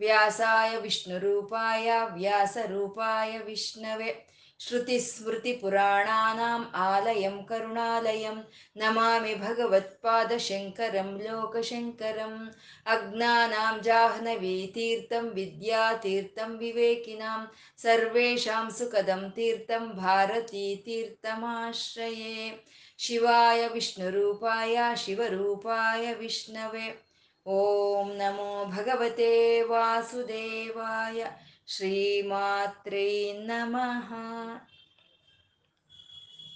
व्यासाय विष्णुरूपाय व्यासरूपाय विष्णवे श्रुतिस्मृतिपुराणानाम् आलयं करुणालयं नमामि भगवत्पादशङ्करं लोकशङ्करम् अज्ञानां जाह्नवीतीर्थं विद्यातीर्थं विवेकिनां सर्वेषां सुखदं तीर्थं भारतीतीर्थमाश्रये शिवाय विष्णुरूपाय शिवरूपाय विष्णवे ಓಂ ನಮೋ ಭಗವತೆ ವಾಸುದೇವಾಯ ಶ್ರೀಮಾತ್ರೇ ನಮಃ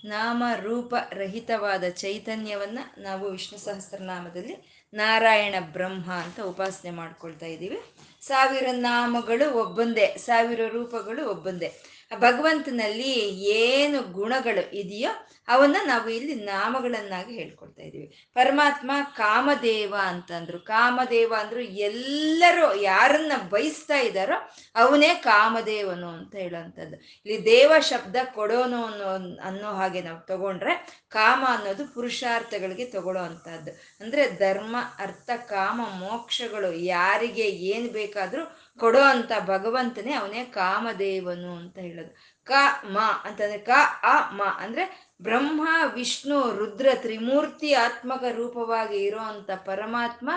ನಾಮ ರೂಪ ರಹಿತವಾದ ಚೈತನ್ಯವನ್ನ ನಾವು ವಿಷ್ಣು ಸಹಸ್ರನಾಮದಲ್ಲಿ ನಾರಾಯಣ ಬ್ರಹ್ಮ ಅಂತ ಉಪಾಸನೆ ಮಾಡ್ಕೊಳ್ತಾ ಇದ್ದೀವಿ. ಸಾವಿರ ನಾಮಗಳು ಒಬ್ಬೊಂದೇ, ಸಾವಿರ ರೂಪಗಳು ಒಬ್ಬೊಂದೇ. ಭಗವಂತನಲ್ಲಿ ಏನು ಗುಣಗಳು ಇದೆಯೋ ಅವನ್ನ ನಾವು ಇಲ್ಲಿ ನಾಮಗಳನ್ನಾಗಿ ಹೇಳ್ಕೊಡ್ತಾ ಇದ್ದೀವಿ. ಪರಮಾತ್ಮ ಕಾಮದೇವ ಅಂತಂದ್ರು. ಕಾಮದೇವ ಅಂದ್ರು ಎಲ್ಲರೂ ಯಾರನ್ನ ಬಯಸ್ತಾ ಇದ್ದಾರೋ ಅವನೇ ಕಾಮದೇವನು ಅಂತ ಹೇಳುವಂಥದ್ದು. ಇಲ್ಲಿ ದೇವ ಶಬ್ದ ಕೊಡೋನು ಅನ್ನೋ ಅನ್ನೋ ಹಾಗೆ ನಾವು ತಗೊಂಡ್ರೆ ಕಾಮ ಅನ್ನೋದು ಪುರುಷಾರ್ಥಗಳಿಗೆ ತಗೊಳ್ಳೋ ಅಂಥದ್ದು. ಅಂದ್ರೆ ಧರ್ಮ, ಅರ್ಥ, ಕಾಮ, ಮೋಕ್ಷಗಳು ಯಾರಿಗೆ ಏನು ಬೇಕಾದ್ರೂ ಕೊಡೋ ಅಂತ ಭಗವಂತನೇ ಅವನೇ ಕಾಮದೇವನು ಅಂತ ಹೇಳೋದು. ಕ, ಮ ಅಂತಂದ್ರೆ ಕ, ಅ, ಮ ಅಂದ್ರೆ ಬ್ರಹ್ಮ, ವಿಷ್ಣು, ರುದ್ರ, ತ್ರಿಮೂರ್ತಿ, ಆತ್ಮಕ ರೂಪವಾಗಿ ಇರೋ ಅಂತ ಪರಮಾತ್ಮ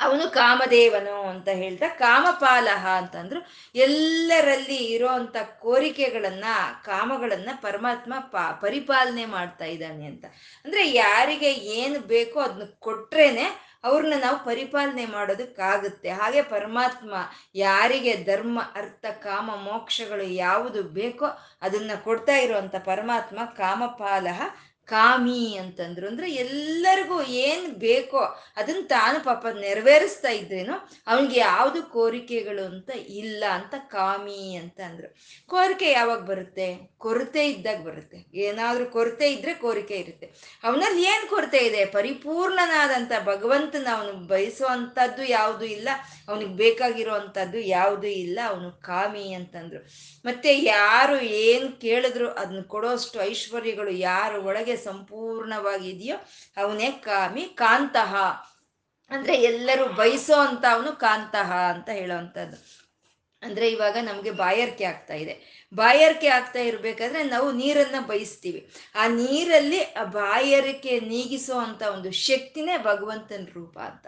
ಅವನು ಕಾಮದೇವನು ಅಂತ ಹೇಳ್ತಾ ಕಾಮಪಾಲಹ ಅಂತಂದ್ರು ಎಲ್ಲರಲ್ಲಿ ಇರೋ ಅಂತ ಕೋರಿಕೆಗಳನ್ನ, ಕಾಮಗಳನ್ನ ಪರಮಾತ್ಮ ಪಾ, ಪರಿಪಾಲನೆ ಮಾಡ್ತಾ ಇದ್ದಾನೆ ಅಂತ. ಅಂದ್ರೆ ಯಾರಿಗೆ ಏನು ಬೇಕೋ ಅದನ್ನ ಕೊಟ್ರೇನೆ ಅವ್ರನ್ನ ನಾವು ಪರಿಪಾಲನೆ ಮಾಡೋದಕ್ಕಾಗುತ್ತೆ. ಹಾಗೆ ಪರಮಾತ್ಮ ಯಾರಿಗೆ ಧರ್ಮ, ಅರ್ಥ, ಕಾಮ, ಮೋಕ್ಷಗಳು ಯಾವುದು ಬೇಕೋ ಅದನ್ನ ಕೊಡ್ತಾ ಇರುವಂತ ಪರಮಾತ್ಮ ಕಾಮಪಾಲಹ ಕಾಮಿ ಅಂತಂದ್ರು ಅಂದ್ರೆ ಎಲ್ಲರಿಗೂ ಏನ್ ಬೇಕೋ ಅದನ್ನ ತಾನು ಪಾಪ ನೆರವೇರಿಸ್ತಾ ಇದ್ರೇನು ಅವನಿಗೆ ಯಾವುದು ಕೋರಿಕೆಗಳು ಅಂತ ಇಲ್ಲ ಅಂತ ಕಾಮಿ ಅಂತ ಅಂದ್ರು ಕೋರಿಕೆ ಯಾವಾಗ ಬರುತ್ತೆ? ಕೊರತೆ ಇದ್ದಾಗ ಬರುತ್ತೆ. ಏನಾದ್ರೂ ಕೊರತೆ ಇದ್ರೆ ಕೋರಿಕೆ ಇರುತ್ತೆ. ಅವನಲ್ಲಿ ಏನ್ ಕೊರತೆ ಇದೆ? ಪರಿಪೂರ್ಣನಾದಂತ ಭಗವಂತನ ಅವನು ಬಯಸುವಂತದ್ದು ಯಾವುದು ಇಲ್ಲ, ಅವನಿಗೆ ಬೇಕಾಗಿರೋ ಅಂತದ್ದು ಯಾವುದು ಇಲ್ಲ, ಅವನು ಕಾಮಿ ಅಂತಂದ್ರು. ಮತ್ತೆ ಯಾರು ಏನ್ ಕೇಳಿದ್ರು ಅದನ್ನ ಕೊಡೋಷ್ಟು ಐಶ್ವರ್ಯಗಳು ಯಾರು ಒಳಗೆ ಸಂಪೂರ್ಣವಾಗಿದೆಯೋ, ಅವನೇ ಕಾಮಿ ಕಾಂತಹ ಅಂದ್ರೆ ಎಲ್ಲರೂ ಬಯಸೋ ಅಂತ ಅವನು ಕಾಂತಹ ಅಂತ ಹೇಳೋವಂಥದ್ದು. ಅಂದ್ರೆ ಇವಾಗ ನಮ್ಗೆ ಬಾಯರ್ಕೆ ಆಗ್ತಾ ಇದೆ. ಬಾಯರ್ಕೆ ಆಗ್ತಾ ಇರ್ಬೇಕಾದ್ರೆ ನಾವು ನೀರನ್ನ ಬಯಸ್ತೀವಿ. ಆ ನೀರಲ್ಲಿ ಆ ಬಾಯಾರಿಕೆ ನೀಗಿಸೋ ಒಂದು ಶಕ್ತಿನೇ ಭಗವಂತನ ರೂಪ ಅಂತ.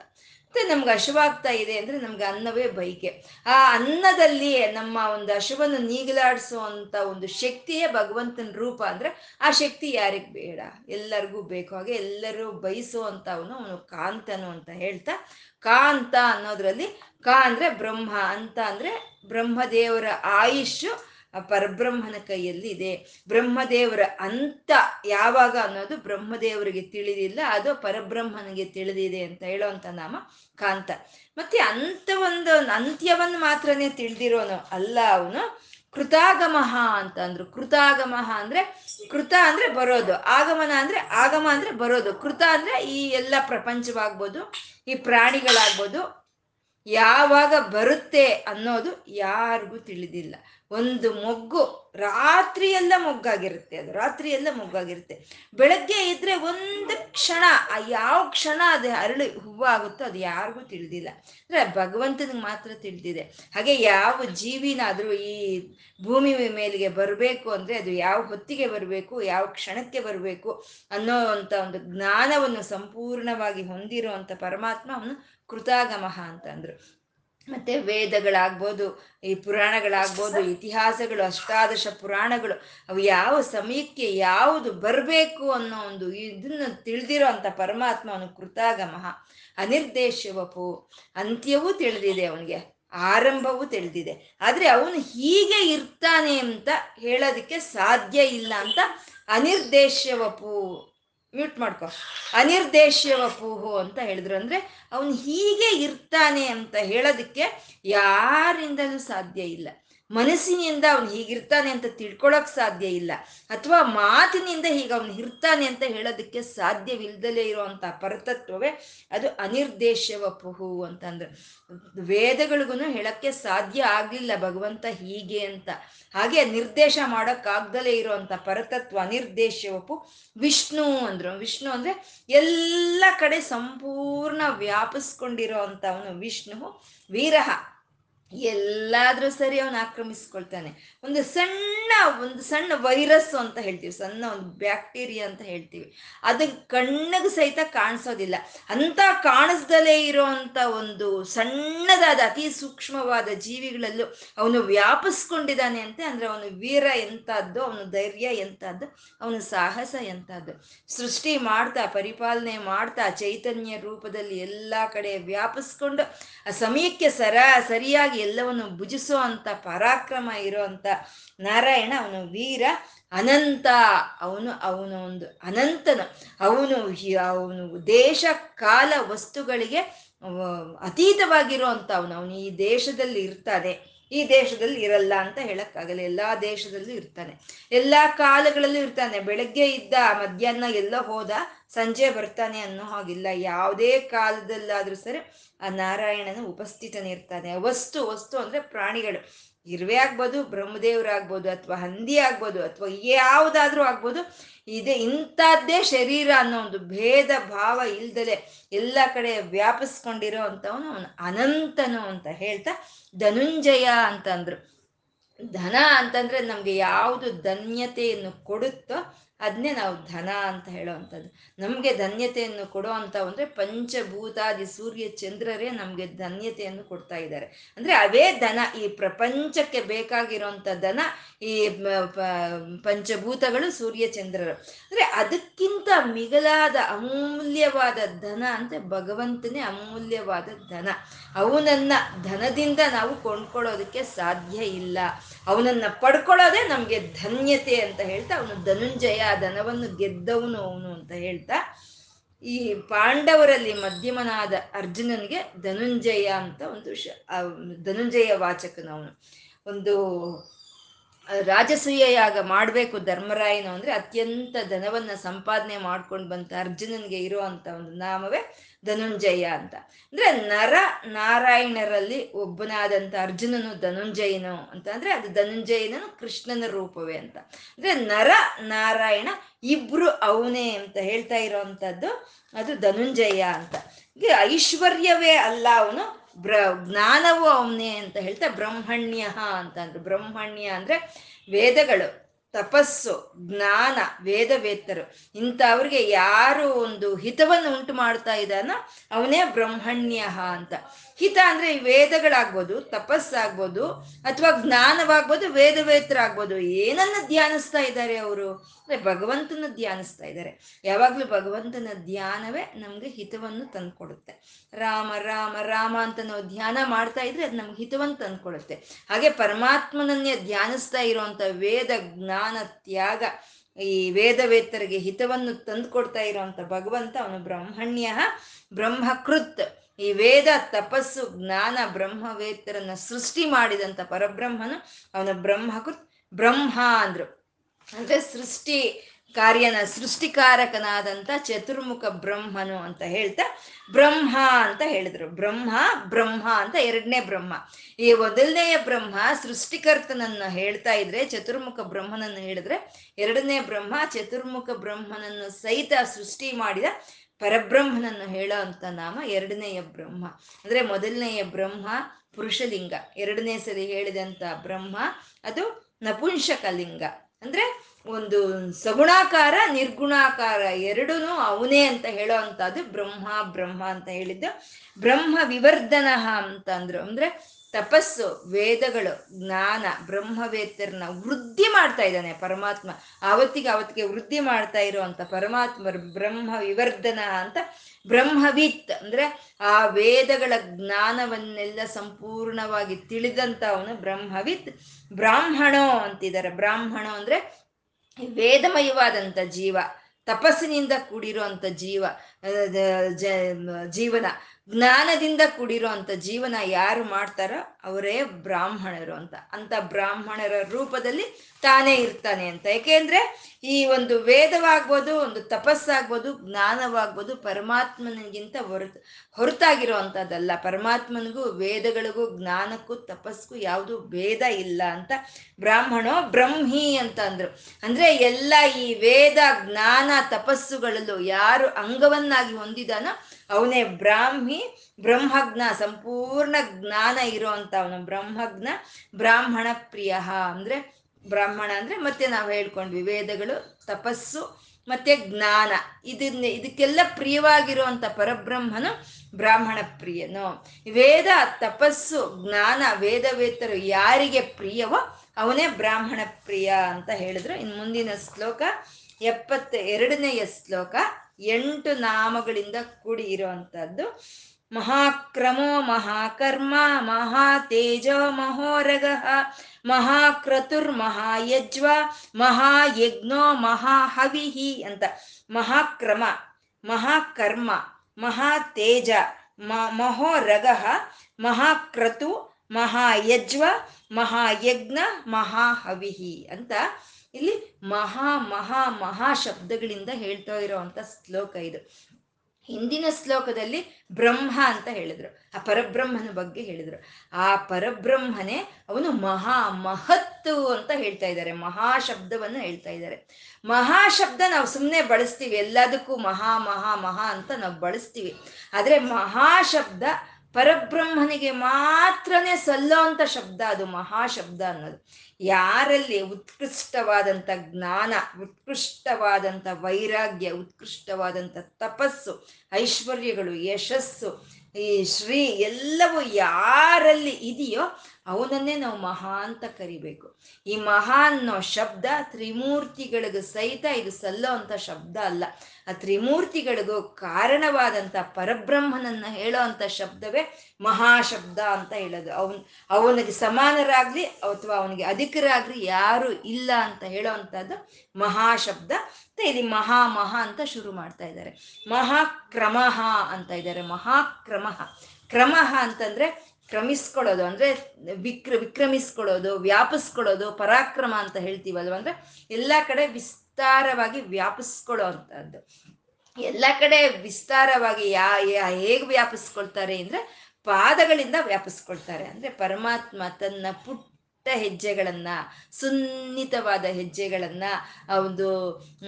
ಮತ್ತೆ ನಮ್ಗೆ ಹಶುವಾಗ್ತಾ ಇದೆ ಅಂದ್ರೆ ನಮ್ಗೆ ಅನ್ನವೇ ಬೈಕೆ. ಆ ಅನ್ನದಲ್ಲಿ ನಮ್ಮ ಒಂದು ಹಶುವನ್ನು ನೀಗಲಾಡಿಸುವಂತ ಒಂದು ಶಕ್ತಿಯೇ ಭಗವಂತನ ರೂಪ ಅಂದ್ರೆ ಆ ಶಕ್ತಿ ಯಾರಿಗೆ ಬೇಡ? ಎಲ್ಲರಿಗೂ ಬೇಕು. ಹಾಗೆ ಎಲ್ಲರೂ ಬಯಸುವಂತ ಅವನು ಅವನು ಕಾಂತನು ಅಂತ ಹೇಳ್ತಾ, ಕಾಂತ ಅನ್ನೋದ್ರಲ್ಲಿ ಕಾ ಅಂದ್ರೆ ಬ್ರಹ್ಮ, ಅಂತ ಅಂದ್ರೆ ಬ್ರಹ್ಮದೇವರ ಆಯುಷ್ ಪರಬ್ರಹ್ಮನ ಕೈಯಲ್ಲಿ ಇದೆ. ಬ್ರಹ್ಮದೇವರ ಅಂತ ಯಾವಾಗ ಅನ್ನೋದು ಬ್ರಹ್ಮದೇವರಿಗೆ ತಿಳಿದಿಲ್ಲ, ಅದು ಪರಬ್ರಹ್ಮನಿಗೆ ತಿಳಿದಿದೆ ಅಂತ ಹೇಳೋವಂಥ ನಾಮ ಕಾಂತ. ಮತ್ತೆ ಅಂತ ಒಂದು ಅಂತ್ಯವನ್ನು ಮಾತ್ರನೇ ತಿಳಿದಿರೋನು ಅಲ್ಲ ಅವನು. ಕೃತಾಗಮಹ ಅಂತ ಅಂದ್ರು. ಕೃತಾಗಮಹ ಅಂದ್ರೆ ಕೃತ ಅಂದ್ರೆ ಬರೋದು. ಆಗಮನ ಅಂದ್ರೆ ಆಗಮ ಅಂದ್ರೆ ಬರೋದು. ಕೃತ ಅಂದ್ರೆ ಈ ಎಲ್ಲ ಪ್ರಪಂಚವಾಗ್ಬೋದು, ಈ ಪ್ರಾಣಿಗಳಾಗ್ಬೋದು ಯಾವಾಗ ಬರುತ್ತೆ ಅನ್ನೋದು ಯಾರಿಗೂ ತಿಳಿದಿಲ್ಲ. ಒಂದು ಮೊಗ್ಗು ರಾತ್ರಿ ಎಲ್ಲ ಮೊಗ್ಗಾಗಿರುತ್ತೆ, ಅದು ರಾತ್ರಿ ಎಲ್ಲ ಮೊಗ್ಗಾಗಿರುತ್ತೆ. ಬೆಳಗ್ಗೆ ಇದ್ರೆ ಒಂದು ಕ್ಷಣ, ಆ ಯಾವ ಕ್ಷಣ ಅದು ಅರಳಿ ಹೂವಾಗುತ್ತೋ ಅದು ಯಾರಿಗೂ ತಿಳಿದಿಲ್ಲ. ಅಂದ್ರೆ ಭಗವಂತನಿಗೆ ಮಾತ್ರ ತಿಳಿದಿದೆ. ಹಾಗೆ ಯಾವ ಜೀವಿನಾದರೂ ಈ ಭೂಮಿ ಮೇಲಿಗೆ ಬರಬೇಕು ಅಂದ್ರೆ ಅದು ಯಾವ ಹೊತ್ತಿಗೆ ಬರಬೇಕು, ಯಾವ ಕ್ಷಣಕ್ಕೆ ಬರಬೇಕು ಅನ್ನೋ ಅಂತ ಒಂದು ಜ್ಞಾನವನ್ನು ಸಂಪೂರ್ಣವಾಗಿ ಹೊಂದಿರುವಂತ ಪರಮಾತ್ಮ ಅವನು ಕೃತಾಗಮಹ ಅಂತಂದ್ರು. ಮತ್ತೆ ವೇದಗಳಾಗ್ಬೋದು, ಈ ಪುರಾಣಗಳಾಗ್ಬೋದು, ಇತಿಹಾಸಗಳು, ಅಷ್ಟಾದಶ ಪುರಾಣಗಳು, ಅವು ಯಾವ ಸಮಯಕ್ಕೆ ಯಾವುದು ಬರಬೇಕು ಅನ್ನೋ ಒಂದು ಇದನ್ನ ತಿಳಿದಿರೋ ಅಂತ ಪರಮಾತ್ಮ ಅವನು ಕೃತಾಗಮಃ ಅನಿರ್ದೇಶವಪು, ಅಂತ್ಯವೂ ತಿಳಿದಿದೆ ಅವನಿಗೆ, ಆರಂಭವೂ ತಿಳಿದಿದೆ. ಆದರೆ ಅವನು ಹೀಗೆ ಇರ್ತಾನೆ ಅಂತ ಹೇಳೋದಕ್ಕೆ ಸಾಧ್ಯ ಇಲ್ಲ ಅಂತ ಅನಿರ್ದೇಶವಪು ಮ್ಯೂಟ್ ಮಾಡ್ಕೊ. ಅನಿರ್ದೇಶ್ಯವ ಪೂಹು ಅಂತ ಹೇಳಿದ್ರು. ಅಂದ್ರೆ ಅವನು ಹೀಗೆ ಇರ್ತಾನೆ ಅಂತ ಹೇಳೋದಕ್ಕೆ ಯಾರಿಂದಲೂ ಸಾಧ್ಯ ಇಲ್ಲ. ಮನಸ್ಸಿನಿಂದ ಅವನು ಹೀಗಿರ್ತಾನೆ ಅಂತ ತಿಳ್ಕೊಳಕ್ ಸಾಧ್ಯ ಇಲ್ಲ. ಅಥವಾ ಮಾತಿನಿಂದ ಹೀಗೆ ಅವನು ಇರ್ತಾನೆ ಅಂತ ಹೇಳೋದಕ್ಕೆ ಸಾಧ್ಯವಿಲ್ಲದಲೇ ಇರುವಂತ ಪರತತ್ವವೇ ಅದು ಅನಿರ್ದೇಶವಪುಹು ಅಂತಂದ್ರೆ. ವೇದಗಳಿಗೂ ಹೇಳಕ್ಕೆ ಸಾಧ್ಯ ಆಗ್ಲಿಲ್ಲ ಭಗವಂತ ಹೀಗೆ ಅಂತ. ಹಾಗೆ ನಿರ್ದೇಶ ಮಾಡೋಕ್ಕಾಗ್ದಲೇ ಇರುವಂತ ಪರತತ್ವ ಅನಿರ್ದೇಶವಪು ವಿಷ್ಣು ಅಂದ್ರು. ವಿಷ್ಣು ಅಂದ್ರೆ ಎಲ್ಲ ಕಡೆ ಸಂಪೂರ್ಣ ವ್ಯಾಪಿಸ್ಕೊಂಡಿರೋ ಅಂತ ಅವನು ವಿಷ್ಣು ವೀರಹ. ಎಲ್ಲಾದ್ರೂ ಸರಿ ಅವನು ಆಕ್ರಮಿಸ್ಕೊಳ್ತಾನೆ. ಒಂದು ಸಣ್ಣ ಒಂದು ಸಣ್ಣ ವೈರಸ್ ಅಂತ ಹೇಳ್ತೀವಿ, ಸಣ್ಣ ಒಂದು ಬ್ಯಾಕ್ಟೀರಿಯಾ ಅಂತ ಹೇಳ್ತೀವಿ. ಅದು ಕಣ್ಣಿಗೆ ಸಹಿತ ಕಾಣಿಸೋದಿಲ್ಲ. ಅಂತ ಕಾಣಿಸ್ದಲೇ ಇರೋಂಥ ಒಂದು ಸಣ್ಣದಾದ, ಅತಿ ಸೂಕ್ಷ್ಮವಾದ ಜೀವಿಗಳಲ್ಲೂ ಅವನು ವ್ಯಾಪಿಸ್ಕೊಂಡಿದ್ದಾನೆ ಅಂತ. ಅಂದ್ರೆ ಅವನು ವೀರ ಎಂಥದ್ದು, ಅವನು ಧೈರ್ಯ ಎಂಥದ್ದು, ಅವನು ಸಾಹಸ ಎಂಥದ್ದು. ಸೃಷ್ಟಿ ಮಾಡ್ತಾ, ಪರಿಪಾಲನೆ ಮಾಡ್ತಾ, ಚೈತನ್ಯ ರೂಪದಲ್ಲಿ ಎಲ್ಲ ಕಡೆ ವ್ಯಾಪಿಸ್ಕೊಂಡು ಆ ಸಮಯಕ್ಕೆ ಸರ, ಸರಿಯಾಗಿ ಎಲ್ಲವನ್ನು ಭುಜಿಸೋ ಅಂತ ಪರಾಕ್ರಮ ಅಂತ ನಾರಾಯಣ, ಅವನು ವೀರ, ಅನಂತ. ಅವನು ಅವನು ಒಂದು ಅನಂತನು. ಅವನು ಅವನು ದೇಶ, ಕಾಲ, ವಸ್ತುಗಳಿಗೆ ಅತೀತವಾಗಿರುವಂತ ಅವನು. ಅವನು ಈ ದೇಶದಲ್ಲಿ ಇರ್ತಾನೆ. ಈ ದೇಶದಲ್ಲಿ ಇರಲ್ಲ ಅಂತ ಹೇಳಕ್ಕಾಗಲ್ಲ. ಎಲ್ಲಾ ದೇಶದಲ್ಲೂ ಇರ್ತಾನೆ. ಎಲ್ಲಾ ಕಾಲಗಳಲ್ಲೂ ಇರ್ತಾನೆ. ಬೆಳಗ್ಗೆ ಇದ್ದ ಮಧ್ಯಾಹ್ನ ಎಲ್ಲ ಹೋದ ಸಂಜೆ ಬರ್ತಾನೆ ಅನ್ನೋ ಹಾಗಿಲ್ಲ. ಯಾವುದೇ ಕಾಲದಲ್ಲಾದ್ರೂ ಸರಿ ಆ ನಾರಾಯಣನ ಉಪಸ್ಥಿತನಿರ್ತಾನೆ. ವಸ್ತು ವಸ್ತು ಅಂದ್ರೆ ಪ್ರಾಣಿಗಳು. ಇರುವೆ ಆಗ್ಬೋದು ಬ್ರಹ್ಮದೇವರಾಗ್ಬೋದು ಅಥವಾ ಹಂದಿ ಆಗ್ಬೋದು, ಅಥವಾ ಯಾವುದಾದ್ರೂ ಆಗ್ಬೋದು, ಇದೆ ಇಂಥದ್ದೇ ಶರೀರ ಅನ್ನೋ ಒಂದು ಭೇದ ಭಾವ ಇಲ್ದಲೆ ಎಲ್ಲ ಕಡೆ ವ್ಯಾಪಿಸ್ಕೊಂಡಿರೋ ಅಂಥವನು ಅವನು ಅನಂತನು ಅಂತ ಹೇಳ್ತಾ ಧನುಂಜಯ ಅಂತಂದ್ರು. ಧನ ಅಂತಂದ್ರೆ ನಮ್ಗೆ ಯಾವುದು ಧನ್ಯತೆಯನ್ನು ಕೊಡುತ್ತೋ ಅದನ್ನೇ ನಾವು ಧನ ಅಂತ ಹೇಳೋವಂಥದ್ದು. ನಮಗೆ ಧನ್ಯತೆಯನ್ನು ಕೊಡೋ ಅಂತ ಅಂದರೆ ಪಂಚಭೂತಾದಿ ಸೂರ್ಯ ಚಂದ್ರರೇ ನಮಗೆ ಧನ್ಯತೆಯನ್ನು ಕೊಡ್ತಾ ಇದ್ದಾರೆ. ಅಂದರೆ ಅವೇ ಧನ, ಈ ಪ್ರಪಂಚಕ್ಕೆ ಬೇಕಾಗಿರೋಂಥ ಧನ, ಈ ಪಂಚಭೂತಗಳು ಸೂರ್ಯ ಚಂದ್ರರು. ಅಂದರೆ ಅದಕ್ಕಿಂತ ಮಿಗಲಾದ ಅಮೂಲ್ಯವಾದ ಧನ ಅಂದರೆ ಭಗವಂತನೇ ಅಮೂಲ್ಯವಾದ ಧನ. ಅವನನ್ನ ಧನದಿಂದ ನಾವು ಕೊಂಡ್ಕೊಳ್ಳೋದಕ್ಕೆ ಸಾಧ್ಯ ಇಲ್ಲ. ಅವನನ್ನು ಪಡ್ಕೊಳ್ಳೋದೇ ನಮಗೆ ಧನ್ಯತೆ ಅಂತ ಹೇಳ್ತಾ ಅವನು ಧನುಂಜಯ ಧನವನ್ನು ಗೆದ್ದವನು ಅವನು ಅಂತ ಹೇಳ್ತಾ, ಈ ಪಾಂಡವರಲ್ಲಿ ಮಧ್ಯಮನಾದ ಅರ್ಜುನನಿಗೆ ಧನುಂಜಯ ಅಂತ ಒಂದು ಧನುಂಜಯ ವಾಚಕನವನು. ಒಂದು ರಾಜಸೂಯ ಯಾಗ ಮಾಡಬೇಕು ಧರ್ಮರಾಯನು ಅಂದರೆ ಅತ್ಯಂತ ಧನವನ್ನು ಸಂಪಾದನೆ ಮಾಡ್ಕೊಂಡು ಬಂತ ಅರ್ಜುನನಿಗೆ ಇರುವಂಥ ಒಂದು ನಾಮವೇ ಧನುಂಜಯ ಅಂತ. ಅಂದರೆ ನರ ನಾರಾಯಣರಲ್ಲಿ ಒಬ್ಬನಾದಂಥ ಅರ್ಜುನನು ಧನುಂಜಯನು ಅಂತ ಅಂದರೆ ಅದು ಧನುಂಜಯನನು ಕೃಷ್ಣನ ರೂಪವೇ ಅಂತ. ಅಂದರೆ ನರ ನಾರಾಯಣ ಇಬ್ರು ಅವನೇ ಅಂತ ಹೇಳ್ತಾ ಇರೋವಂಥದ್ದು ಅದು ಧನುಂಜಯ ಅಂತ. ಐಶ್ವರ್ಯವೇ ಅಲ್ಲ ಅವನು ಬ್ರ ಜ್ಞಾನವು ಅವನೇ ಅಂತ ಹೇಳ್ತಾ ಬ್ರಹ್ಮಣ್ಯ ಅಂತ ಅಂದ್ರು ಬ್ರಹ್ಮಣ್ಯ ಅಂದ್ರೆ ವೇದಗಳು, ತಪಸ್ಸು, ಜ್ಞಾನ, ವೇದವೇತ್ತರು. ಇಂಥವ್ರಿಗೆ ಯಾರು ಒಂದು ಹಿತವನ್ನು ಉಂಟು ಮಾಡ್ತಾ ಇದ್ದಾನೋ ಅವನೇ ಬ್ರಹ್ಮಣ್ಯ ಅಂತ. ಹಿತ ಅಂದ್ರೆ ವೇದಗಳಾಗ್ಬೋದು, ತಪಸ್ಸಾಗ್ಬೋದು, ಅಥವಾ ಜ್ಞಾನವಾಗ್ಬೋದು, ವೇದವೇತ್ತರಾಗ್ಬೋದು, ಏನನ್ನ ಧ್ಯಾನಿಸ್ತಾ ಇದ್ದಾರೆ ಅವರು? ಅಂದ್ರೆ ಭಗವಂತನ ಧ್ಯಾನಿಸ್ತಾ ಇದ್ದಾರೆ. ಯಾವಾಗ್ಲೂ ಭಗವಂತನ ಧ್ಯಾನವೇ ನಮ್ಗೆ ಹಿತವನ್ನು ತಂದ್ಕೊಡುತ್ತೆ. ರಾಮ ರಾಮ ರಾಮ ಅಂತ ನಾವು ಧ್ಯಾನ ಮಾಡ್ತಾ ಇದ್ರೆ ಅದು ನಮ್ಗೆ ಹಿತವನ್ನು ತಂದ್ಕೊಡುತ್ತೆ. ಹಾಗೆ ಪರಮಾತ್ಮನನ್ನೇ ಧ್ಯಾನಿಸ್ತಾ ಇರುವಂತ ವೇದ, ಜ್ಞಾನ, ತ್ಯಾಗ, ಈ ವೇದವೇತ್ತರಿಗೆ ಹಿತವನ್ನು ತಂದುಕೊಡ್ತಾ ಇರುವಂತ ಭಗವಂತ ಅವನು ಬ್ರಹ್ಮಣ್ಯ ಬ್ರಹ್ಮಕೃತ್. ಈ ವೇದ ತಪಸ್ಸು ಜ್ಞಾನ ಬ್ರಹ್ಮವೇತ್ತರನ್ನ ಸೃಷ್ಟಿ ಮಾಡಿದಂತ ಪರಬ್ರಹ್ಮನು ಅವನ ಬ್ರಹ್ಮಕೃತ್ ಬ್ರಹ್ಮ ಅಂದ್ರು. ಅಂದ್ರೆ ಸೃಷ್ಟಿ ಕಾರ್ಯನ ಸೃಷ್ಟಿಕಾರಕನಾದಂಥ ಚತುರ್ಮುಖ ಬ್ರಹ್ಮನು ಅಂತ ಹೇಳ್ತಾ ಬ್ರಹ್ಮ ಅಂತ ಹೇಳಿದ್ರು. ಬ್ರಹ್ಮ ಬ್ರಹ್ಮ ಅಂತ ಎರಡನೇ ಬ್ರಹ್ಮ. ಈ ಮೊದಲನೆಯ ಬ್ರಹ್ಮ ಸೃಷ್ಟಿಕರ್ತನನ್ನು ಹೇಳ್ತಾ ಇದ್ರೆ, ಚತುರ್ಮುಖ ಬ್ರಹ್ಮನನ್ನು ಹೇಳಿದ್ರೆ ಎರಡನೇ ಬ್ರಹ್ಮ ಚತುರ್ಮುಖ ಬ್ರಹ್ಮನನ್ನು ಸಹಿತ ಸೃಷ್ಟಿ ಮಾಡಿದ ಪರಬ್ರಹ್ಮನನ್ನು ಹೇಳೋ ಅಂತ ನಾಮ ಎರಡನೆಯ ಬ್ರಹ್ಮ. ಅಂದ್ರೆ ಮೊದಲನೆಯ ಬ್ರಹ್ಮ ಪುರುಷಲಿಂಗ. ಎರಡನೇ ಸರಿ ಹೇಳಿದಂತ ಬ್ರಹ್ಮ, ಅದು ನಪುಂಸಕಲಿಂಗ. ಅಂದ್ರೆ ಒಂದು ಸಗುಣಾಕಾರ, ನಿರ್ಗುಣಾಕಾರ ಎರಡೂ ಅವನೇ ಅಂತ ಹೇಳೋ ಅಂತದ್ದು ಬ್ರಹ್ಮ ಬ್ರಹ್ಮ ಅಂತ ಹೇಳಿದ್ದು ಬ್ರಹ್ಮ ವಿವರ್ಧನ ಅಂತ ಅಂದ್ರು. ಅಂದ್ರೆ ತಪಸ್ಸು, ವೇದಗಳು, ಜ್ಞಾನ, ಬ್ರಹ್ಮವೇತ್ತರನ್ನ ವೃದ್ಧಿ ಮಾಡ್ತಾ ಇದ್ದಾನೆ ಪರಮಾತ್ಮ. ಅವತ್ತಿಗೆ ಅವತ್ತಿಗೆ ವೃದ್ಧಿ ಮಾಡ್ತಾ ಇರುವಂತ ಪರಮಾತ್ಮ ಬ್ರಹ್ಮ ವಿವರ್ಧನ ಅಂತ ಬ್ರಹ್ಮವಿತ್ ಅಂದ್ರೆ ಆ ವೇದಗಳ ಜ್ಞಾನವನ್ನೆಲ್ಲ ಸಂಪೂರ್ಣವಾಗಿ ತಿಳಿದಂತ ಅವನು ಬ್ರಹ್ಮವಿತ್. ಬ್ರಾಹ್ಮಣೋ ಅಂತಿದ್ದಾರೆ. ಬ್ರಾಹ್ಮಣೋ ಅಂದ್ರೆ ವೇದಮಯವಾದಂಥ ಜೀವ, ತಪಸ್ಸಿನಿಂದ ಕೂಡಿರುವಂಥ ಜೀವ ಜೀವನ. ಜ್ಞಾನದಿಂದ ಕೂಡಿರೋ ಅಂತ ಜೀವನ ಯಾರು ಮಾಡ್ತಾರೋ? ಅವರೇ ಬ್ರಾಹ್ಮಣರು ಅಂತ. ಅಂತ ಬ್ರಾಹ್ಮಣರ ರೂಪದಲ್ಲಿ ತಾನೇ ಇರ್ತಾನೆ ಅಂತ. ಯಾಕೆಂದ್ರೆ ಈ ಒಂದು ವೇದವಾಗ್ಬೋದು, ಒಂದು ತಪಸ್ಸಾಗ್ಬೋದು, ಜ್ಞಾನವಾಗ್ಬೋದು ಪರಮಾತ್ಮನಿಗಿಂತ ಹೊರತು ಹೊರತಾಗಿರೋ ಅಂಥದ್ದಲ್ಲ ಪರಮಾತ್ಮನಿಗೂ, ವೇದಗಳಿಗೂ, ಜ್ಞಾನಕ್ಕೂ ತಪಸ್ಗೂ ಯಾವುದು ಭೇದ ಇಲ್ಲ ಅಂತ ಬ್ರಾಹ್ಮಣೋ ಬ್ರಹ್ಮಿ ಅಂತ ಅಂದ್ರು. ಅಂದ್ರೆ ಎಲ್ಲ ಈ ವೇದ, ಜ್ಞಾನ, ತಪಸ್ಸುಗಳಲ್ಲೂ ಯಾರು ಅಂಗವನ್ನಾಗಿ ಹೊಂದಿದಾನೋ ಅವನೇ ಬ್ರಾಹ್ಮಿ, ಬ್ರಹ್ಮಜ್ಞ, ಸಂಪೂರ್ಣ ಜ್ಞಾನ ಇರೋವಂಥ ಅವನು ಬ್ರಹ್ಮಜ್ಞ, ಬ್ರಾಹ್ಮಣ ಪ್ರಿಯ ಅಂದ್ರೆ ಬ್ರಾಹ್ಮಣ ಅಂದ್ರೆ ಮತ್ತೆ ನಾವು ಹೇಳ್ಕೊಂಡ್ವಿ ವೇದಗಳು, ತಪಸ್ಸು, ಮತ್ತೆ ಜ್ಞಾನ. ಇದನ್ನ ಇದಕ್ಕೆಲ್ಲ ಪ್ರಿಯವಾಗಿರುವಂತ ಪರಬ್ರಹ್ಮನು ಬ್ರಾಹ್ಮಣ ಪ್ರಿಯನು. ವೇದ, ತಪಸ್ಸು, ಜ್ಞಾನ ವೇದವೇತರು ಯಾರಿಗೆ ಪ್ರಿಯವೋ ಅವನೇ ಬ್ರಾಹ್ಮಣ ಪ್ರಿಯ ಅಂತ ಹೇಳಿದ್ರು. ಇನ್ನು ಮುಂದಿನ ಶ್ಲೋಕ ಎಪ್ಪತ್ತ ಎರಡನೆಯ ಶ್ಲೋಕ. ಎಂಟು ನಾಮಗಳಿಂದ ಕೂಡಿ ಇರುವಂತಹದ್ದು ಮಹಾಕ್ರಮೋ, ಮಹಾಕರ್ಮ, ಮಹಾತೇಜೋ, ಮಹೋರಗ, ಮಹಾಕ್ರತುರ್, ಮಹಾಯಜ್ವ, ಮಹಾಯಜ್ಞೋ, ಮಹಾಹವಿಹಿ ಅಂತ. ಮಹಾಕ್ರಮ, ಮಹಾಕರ್ಮ, ಮಹಾತೇಜ ಮಹೋರಗ, ಮಹಾಕ್ರತು, ಮಹಾಯಜ್ವ, ಮಹಾಯಜ್ಞ, ಮಹಾಹವಿಹಿ ಅಂತ. ಇಲ್ಲಿ ಮಹಾ ಮಹಾ ಮಹಾ ಶಬ್ದಗಳಿಂದ ಹೇಳ್ತಾ ಇರೋವಂಥ ಶ್ಲೋಕ ಇದು. ಹಿಂದಿನ ಶ್ಲೋಕದಲ್ಲಿ ಬ್ರಹ್ಮ ಅಂತ ಹೇಳಿದ್ರು. ಆ ಪರಬ್ರಹ್ಮನ ಬಗ್ಗೆ ಹೇಳಿದ್ರು. ಆ ಪರಬ್ರಹ್ಮನೇ ಅವನು ಮಹಾ ಮಹತ್ತು ಅಂತ ಹೇಳ್ತಾ ಇದ್ದಾರೆ. ಮಹಾ ಶಬ್ದವನ್ನು ಹೇಳ್ತಾ ಇದ್ದಾರೆ. ಮಹಾ ಶಬ್ದ ನಾವು ಸುಮ್ಮನೆ ಬಳಸ್ತೀವಿ. ಎಲ್ಲದಕ್ಕೂ ಮಹಾ ಮಹಾ ಮಹಾ ಅಂತ ನಾವು ಬಳಸ್ತೀವಿ. ಆದರೆ ಮಹಾ ಶಬ್ದ ಪರಬ್ರಹ್ಮನಿಗೆ ಮಾತ್ರನೇ ಸಲ್ಲೋ ಅಂತ ಶಬ್ದ ಅದು. ಮಹಾಶಬ್ದ ಅನ್ನೋದು. ಯಾರಲ್ಲಿ ಉತ್ಕೃಷ್ಟವಾದಂಥ ಜ್ಞಾನ ಉತ್ಕೃಷ್ಟವಾದಂಥ ವೈರಾಗ್ಯ ಉತ್ಕೃಷ್ಟವಾದಂಥ ತಪಸ್ಸು ಐಶ್ವರ್ಯಗಳು ಯಶಸ್ಸು ಈ ಶ್ರೀ ಎಲ್ಲವೂ ಯಾರಲ್ಲಿ ಇದೆಯೋ ಅವನನ್ನೇ ನಾವು ಮಹಾ ಅಂತ ಕರಿಬೇಕು. ಈ ಮಹಾ ಅನ್ನೋ ಶಬ್ದ ತ್ರಿಮೂರ್ತಿಗಳಿಗೂ ಸಹಿತ ಇದು ಸಲ್ಲೋ ಅಂತ ಶಬ್ದ ಅಲ್ಲ. ಆ ತ್ರಿಮೂರ್ತಿಗಳಿಗೂ ಕಾರಣವಾದಂಥ ಪರಬ್ರಹ್ಮನನ್ನ ಹೇಳೋ ಅಂತ ಶಬ್ದವೇ ಮಹಾಶಬ್ದ ಅಂತ ಹೇಳೋದು. ಅವನ್, ಅವನಿಗೆ ಸಮಾನರಾಗ್ಲಿ ಅಥವಾ ಅವನಿಗೆ ಅಧಿಕರಾಗ್ಲಿ ಯಾರು ಇಲ್ಲ ಅಂತ ಹೇಳೋ ಅಂಥದ್ದು ಮಹಾಶಬ್ದ ಮತ್ತೆ ಇಲ್ಲಿ ಮಹಾ ಮಹಾ ಅಂತ ಶುರು ಮಾಡ್ತಾ ಇದ್ದಾರೆ. ಮಹಾಕ್ರಮ ಅಂತ ಇದ್ದಾರೆ. ಮಹಾಕ್ರಮ ಕ್ರಮ ಅಂತಂದ್ರೆ ಕ್ರಮಿಸ್ಕೊಳ್ಳೋದು, ಅಂದ್ರೆ ವಿಕ್ರ, ವಿಕ್ರಮಿಸ್ಕೊಳ್ಳೋದು, ವ್ಯಾಪಿಸ್ಕೊಳ್ಳೋದು, ಪರಾಕ್ರಮ ಅಂತ ಹೇಳ್ತೀವಲ್ವ? ಅಂದ್ರೆ ಎಲ್ಲ ಕಡೆ ವಿಸ್ತಾರವಾಗಿ ವ್ಯಾಪಿಸ್ಕೊಳ್ಳೋ ಅಂತದ್ದು ಎಲ್ಲ ಕಡೆ ವಿಸ್ತಾರವಾಗಿ ಯಾ ಹೇಗೆ ವ್ಯಾಪಿಸ್ಕೊಳ್ತಾರೆ ಅಂದ್ರೆ ಪಾದಗಳಿಂದ ವ್ಯಾಪಿಸ್ಕೊಳ್ತಾರೆ. ಅಂದ್ರೆ ಪರಮಾತ್ಮ ತನ್ನ ಪುಟ್ಟ ಹೆಜ್ಜೆಗಳನ್ನ, ಸುನ್ನಿತವಾದ ಹೆಜ್ಜೆಗಳನ್ನ ಒಂದು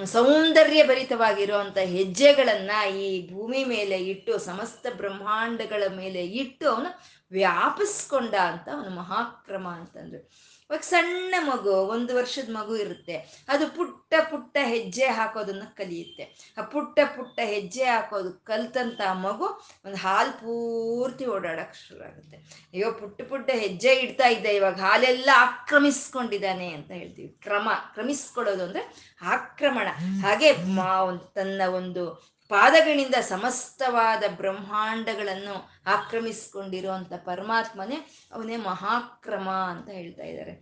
ಸೌಂದರ್ಯ ಭರಿತವಾಗಿರುವಂತ ಹೆಜ್ಜೆಗಳನ್ನ ಈ ಭೂಮಿ ಮೇಲೆ ಇಟ್ಟು, ಸಮಸ್ತ ಬ್ರಹ್ಮಾಂಡಗಳ ಮೇಲೆ ಇಟ್ಟು ಅವನು ವ್ಯಾಪಿಸ್ಕೊಂಡ ಅಂತ ಅವನು ಮಹಾಕ್ರಮ ಅಂತಂದ್ರು. ಇವಾಗ ಸಣ್ಣ ಮಗು, ಒಂದು ವರ್ಷದ ಮಗು ಇರುತ್ತೆ. ಅದು ಪುಟ್ಟ ಪುಟ್ಟ ಹೆಜ್ಜೆ ಹಾಕೋದನ್ನ ಕಲಿಯುತ್ತೆ. ಆ ಪುಟ್ಟ ಪುಟ್ಟ ಹೆಜ್ಜೆ ಹಾಕೋದು ಕಲ್ತಂತ ಮಗು ಒಂದು ಹಾಲು ಪೂರ್ತಿ ಓಡಾಡಕ್ ಶುರು ಆಗುತ್ತೆ. ಅಯ್ಯೋ, ಪುಟ್ಟ ಪುಟ್ಟ ಹೆಜ್ಜೆ ಇಡ್ತಾ ಇದ್ದೆ ಇವಾಗ ಹಾಲೆಲ್ಲ ಆಕ್ರಮಿಸ್ಕೊಂಡಿದ್ದಾನೆ ಅಂತ ಹೇಳ್ತೀವಿ. ಕ್ರಮ ಕ್ರಮಿಸ್ಕೊಳ್ಳೋದು ಅಂದ್ರೆ ಆಕ್ರಮಣ. ಹಾಗೆ ಮಾ ತನ್ನ ಒಂದು ಪಾದಗಳಿಂದ ಸಮಸ್ತವಾದ ಬ್ರಹ್ಮಾಂಡಗಳನ್ನು ಆಕ್ರಮಿಸ್ಕೊಂಡಿರುವಂತ ಪರಮಾತ್ಮನೇ ಅವನೇ ಮಹಾಕ್ರಮ ಅಂತ ಹೇಳ್ತಾ ಇದ್ದಾರೆ.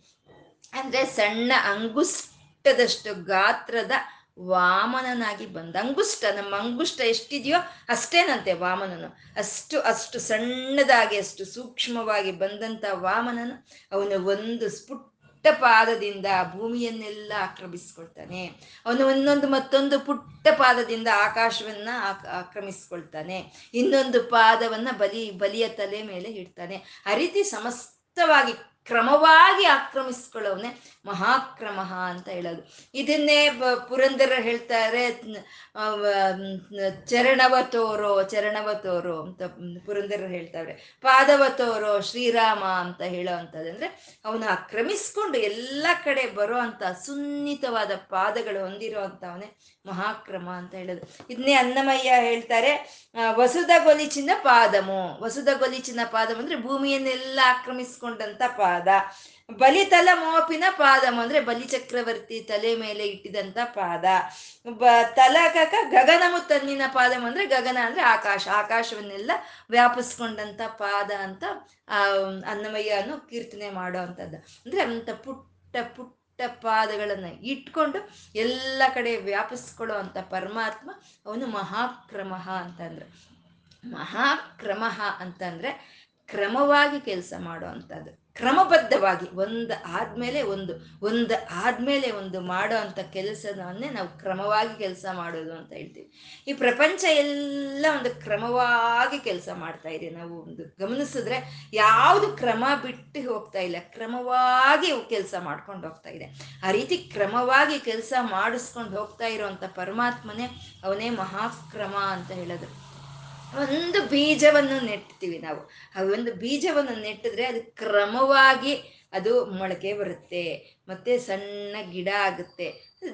ಅಂದ್ರೆ ಸಣ್ಣ ಅಂಗುಷ್ಟದಷ್ಟು ಗಾತ್ರದ ವಾಮನನಾಗಿ ಬಂದ ಅಂಗುಷ್ಟ ನಮ್ಮ ಅಂಗುಷ್ಟ ಎಷ್ಟಿದೆಯೋ ಅಷ್ಟೇನಂತೆ ವಾಮನನು. ಅಷ್ಟು ಅಷ್ಟು ಸಣ್ಣದಾಗಿ, ಅಷ್ಟು ಸೂಕ್ಷ್ಮವಾಗಿ ಬಂದಂತ ವಾಮನನು ಅವನು ಒಂದು ಸ್ಫುಟ್ ಪಾದದಿಂದ ಭೂಮಿಯನ್ನೆಲ್ಲ ಆಕ್ರಮಿಸ್ಕೊಳ್ತಾನೆ. ಅವನು ಒಂದೊಂದು ಮತ್ತೊಂದು ಪುಟ್ಟ ಪಾದದಿಂದ ಆಕಾಶವನ್ನ ಆಕ್ರಮಿಸ್ಕೊಳ್ತಾನೆ. ಇನ್ನೊಂದು ಪಾದವನ್ನ ಬಲಿ, ಬಲಿಯ ತಲೆ ಮೇಲೆ ಇಡ್ತಾನೆ. ಆ ರೀತಿ ಸಮಸ್ತವಾಗಿ ಕ್ರಮವಾಗಿ ಆಕ್ರಮಿಸ್ಕೊಳ್ಳೋವನ್ನೇ ಮಹಾಕ್ರಮ ಅಂತ ಹೇಳೋದು. ಇದನ್ನೇ ಪುರಂದರ ಹೇಳ್ತಾರೆ ಚರಣವ ತೋರೋ ಚರಣವ ತೋರೋ ಅಂತ ಪುರಂದರ ಹೇಳ್ತಾರೆ. ಪಾದವ ತೋರೋ, ಶ್ರೀರಾಮ ಅಂತ ಹೇಳೋ ಅಂಥದ್ದು. ಅಂದ್ರೆ ಅವನು ಆಕ್ರಮಿಸ್ಕೊಂಡು ಎಲ್ಲ ಕಡೆ ಬರೋ ಅಂತ ಸುನ್ನಿತವಾದ ಪಾದಗಳು ಹೊಂದಿರೋ ಮಹಾಕ್ರಮ ಅಂತ ಹೇಳೋದು. ಇದನ್ನೇ ಅನ್ನಮಯ್ಯ ಹೇಳ್ತಾರೆ ವಸುದ ಗೊಲಿಚಿನ ಪಾದಮು. ವಸುದ ಗೊಲಿಚಿನ ಪಾದಮು ಅಂದ್ರೆ ಭೂಮಿಯನ್ನೆಲ್ಲ ಆಕ್ರಮಿಸ್ಕೊಂಡಂತ ಪಾದ. ಬಲಿತಲ ಮೋಪಿನ ಪಾದಮ್ ಅಂದ್ರೆ ಬಲಿ ಚಕ್ರವರ್ತಿ ತಲೆ ಮೇಲೆ ಇಟ್ಟಿದಂತ ಪಾದ. ಬ, ತಲಕಕ ಗಗನಮು ತನ್ನಿನ ಪಾದಮ್ ಅಂದ್ರೆ ಗಗನ ಅಂದ್ರೆ ಆಕಾಶ. ಆಕಾಶವನ್ನೆಲ್ಲ ವ್ಯಾಪಿಸ್ಕೊಂಡಂತ ಪಾದ ಅಂತ, ಆ ಅನ್ನು ಕೀರ್ತನೆ ಮಾಡೋ ಅಂದ್ರೆ ಅಂತ ಪುಟ್ಟ ಪುಟ್ಟ ಪಾದಗಳನ್ನು ಇಟ್ಕೊಂಡು ಎಲ್ಲ ಕಡೆ ವ್ಯಾಪಿಸ್ಕೊಳ್ಳೋ ಅಂತ ಪರಮಾತ್ಮ ಅವನು ಮಹಾಕ್ರಮ ಅಂತಂದ್ರೆ. ಮಹಾಕ್ರಮ ಅಂತಂದ್ರೆ ಕ್ರಮವಾಗಿ ಕೆಲಸ ಮಾಡೋ ಅಂಥದ್ದು ಕ್ರಮಬದ್ಧವಾಗಿ ಒಂದು ಆದ್ಮೇಲೆ ಒಂದು ಒಂದು ಆದ್ಮೇಲೆ ಒಂದು ಮಾಡೋ ಅಂತ ಕೆಲಸವನ್ನೇ ನಾವು ಕ್ರಮವಾಗಿ ಕೆಲಸ ಮಾಡೋದು ಅಂತ ಹೇಳ್ತೀವಿ. ಈ ಪ್ರಪಂಚ ಎಲ್ಲ ಒಂದು ಕ್ರಮವಾಗಿ ಕೆಲಸ ಮಾಡ್ತಾ ಇದೆ. ನಾವು ಒಂದು ಗಮನಿಸಿದ್ರೆ ಯಾವುದು ಕ್ರಮ ಬಿಟ್ಟು ಹೋಗ್ತಾ ಇಲ್ಲ, ಕ್ರಮವಾಗಿ ಕೆಲಸ ಮಾಡ್ಕೊಂಡು ಹೋಗ್ತಾ ಇದೆ. ಆ ರೀತಿ ಕ್ರಮವಾಗಿ ಕೆಲಸ ಮಾಡಿಸ್ಕೊಂಡು ಹೋಗ್ತಾ ಇರೋವಂಥ ಪರಮಾತ್ಮನೇ ಅವನೇ ಮಹಾಕ್ರಮ ಅಂತ ಹೇಳೋದು. ಒಂದು ಬೀಜವನ್ನು ನೆಟ್ತೀವಿ ನಾವು. ಆ ಒಂದು ಬೀಜವನ್ನು ನೆಟ್ಟಿದ್ರೆ ಅದು ಕ್ರಮವಾಗಿ ಅದು ಮೊಳಕೆ ಬರುತ್ತೆ, ಮತ್ತೆ ಸಣ್ಣ ಗಿಡ ಆಗುತ್ತೆ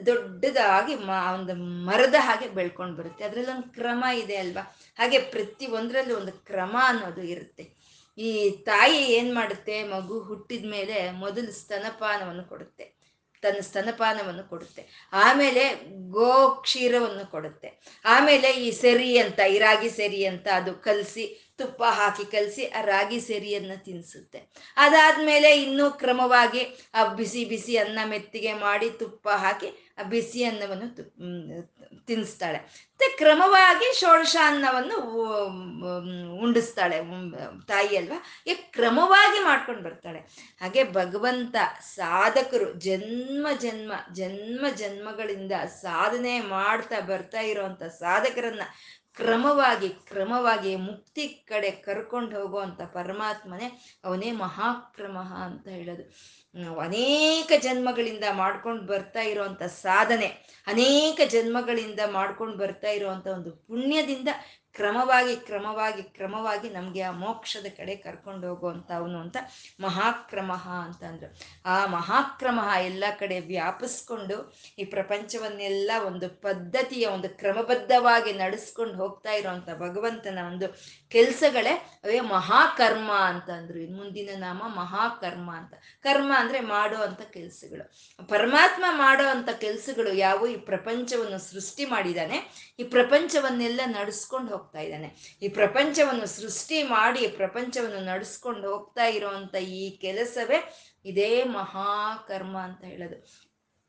ದೊಡ್ಡದಾಗಿ ಮ ಒಂದು ಮರದ ಹಾಗೆ ಬೆಳ್ಕೊಂಡು ಬರುತ್ತೆ. ಅದರಲ್ಲಿ ಒಂದು ಕ್ರಮ ಇದೆ ಅಲ್ವಾ? ಹಾಗೆ ಪ್ರತಿ ಒಂದರಲ್ಲೂ ಒಂದು ಕ್ರಮ ಅನ್ನೋದು ಇರುತ್ತೆ. ಈ ತಾಯಿ ಏನು ಮಾಡುತ್ತೆ? ಮಗು ಹುಟ್ಟಿದ ಮೇಲೆ ಮೊದಲು ಸ್ತನಪಾನವನ್ನು ಕೊಡುತ್ತೆ. ತನ್ನ ಸ್ತನಪಾನವನ್ನು ಕೊಡುತ್ತೆ. ಆಮೇಲೆ ಗೋ ಕ್ಷೀರವನ್ನು ಕೊಡುತ್ತೆ. ಆಮೇಲೆ ಈ ಸೆರಿ ಅಂತ, ಇರಾಗಿ ರಾಗಿ ಸೆರಿ ಅಂತ ಅದು ಕಲಸಿ ತುಪ್ಪ ಹಾಕಿ ಕಲಸಿ ಆ ರಾಗಿ ಸೆರಿಯನ್ನು ತಿನ್ನಿಸುತ್ತೆ ಅದಾದ್ಮೇಲೆ ಇನ್ನೂ ಕ್ರಮವಾಗಿ ಆ ಬಿಸಿ ಬಿಸಿ ಅನ್ನ ಮೆತ್ತಿಗೆ ಮಾಡಿ ತುಪ್ಪ ಹಾಕಿ ಆ ಬಿಸಿ ಅನ್ನವನ್ನು ತಿನ್ನಿಸ್ತಾಳೆ ಮತ್ತೆ ಕ್ರಮವಾಗಿ ಷೋಡಶ ಅನ್ನವನ್ನು ಉಂಡಿಸ್ತಾಳೆ ತಾಯಿ ಅಲ್ವಾ? ಈ ಕ್ರಮವಾಗಿ ಮಾಡ್ಕೊಂಡು ಬರ್ತಾಳೆ. ಹಾಗೆ ಭಗವಂತ ಸಾಧಕರು ಜನ್ಮ ಜನ್ಮ ಜನ್ಮ ಜನ್ಮಗಳಿಂದ ಸಾಧನೆ ಮಾಡ್ತಾ ಬರ್ತಾ ಇರೋವಂಥ ಸಾಧಕರನ್ನ ಕ್ರಮವಾಗಿ ಕ್ರಮವಾಗಿ ಮುಕ್ತಿ ಕಡೆ ಕರ್ಕೊಂಡು ಹೋಗುವಂಥ ಪರಮಾತ್ಮನೇ ಅವನೇ ಮಹಾಕ್ರಮ ಅಂತ ಹೇಳೋದು. ಅನೇಕ ಜನ್ಮಗಳಿಂದ ಮಾಡ್ಕೊಂಡು ಬರ್ತಾ ಇರುವಂತ ಸಾಧನೆ, ಅನೇಕ ಜನ್ಮಗಳಿಂದ ಮಾಡ್ಕೊಂಡು ಬರ್ತಾ ಇರುವಂತ ಒಂದು ಪುಣ್ಯದಿಂದ ಕ್ರಮವಾಗಿ ಕ್ರಮವಾಗಿ ಕ್ರಮವಾಗಿ ನಮಗೆ ಆ ಮೋಕ್ಷದ ಕಡೆ ಕರ್ಕೊಂಡು ಹೋಗುವಂತ ಅವನು ಅಂತ ಮಹಾಕ್ರಮ ಅಂತ ಆ ಮಹಾಕ್ರಮ ಎಲ್ಲ ಕಡೆ ವ್ಯಾಪಿಸ್ಕೊಂಡು ಈ ಪ್ರಪಂಚವನ್ನೆಲ್ಲ ಒಂದು ಪದ್ಧತಿಯ, ಒಂದು ಕ್ರಮಬದ್ಧವಾಗಿ ನಡೆಸ್ಕೊಂಡು ಹೋಗ್ತಾ ಇರುವಂತ ಭಗವಂತನ ಒಂದು ಕೆಲಸಗಳೇ ಅವೇ ಮಹಾಕರ್ಮ ಅಂತಂದ್ರು ಇನ್ನು ಮುಂದಿನ ನಾಮ ಮಹಾಕರ್ಮ ಅಂತ. ಕರ್ಮ ಅಂದ್ರೆ ಮಾಡೋ ಅಂತ ಕೆಲಸಗಳು. ಪರಮಾತ್ಮ ಮಾಡೋ ಅಂತ ಕೆಲಸಗಳು ಯಾವ ಈ ಪ್ರಪಂಚವನ್ನು ಸೃಷ್ಟಿ ಮಾಡಿದಾನೆ ಈ ಪ್ರಪಂಚವನ್ನೆಲ್ಲ ನಡೆಸ್ಕೊಂಡು ಇದ್ದಾನೆ. ಈ ಪ್ರಪಂಚವನ್ನು ಸೃಷ್ಟಿ ಮಾಡಿ ಪ್ರಪಂಚವನ್ನು ನಡೆಸ್ಕೊಂಡು ಹೋಗ್ತಾ ಇರೋವಂಥ ಈ ಕೆಲಸವೇ ಇದೇ ಮಹಾಕರ್ಮ ಅಂತ ಹೇಳೋದು.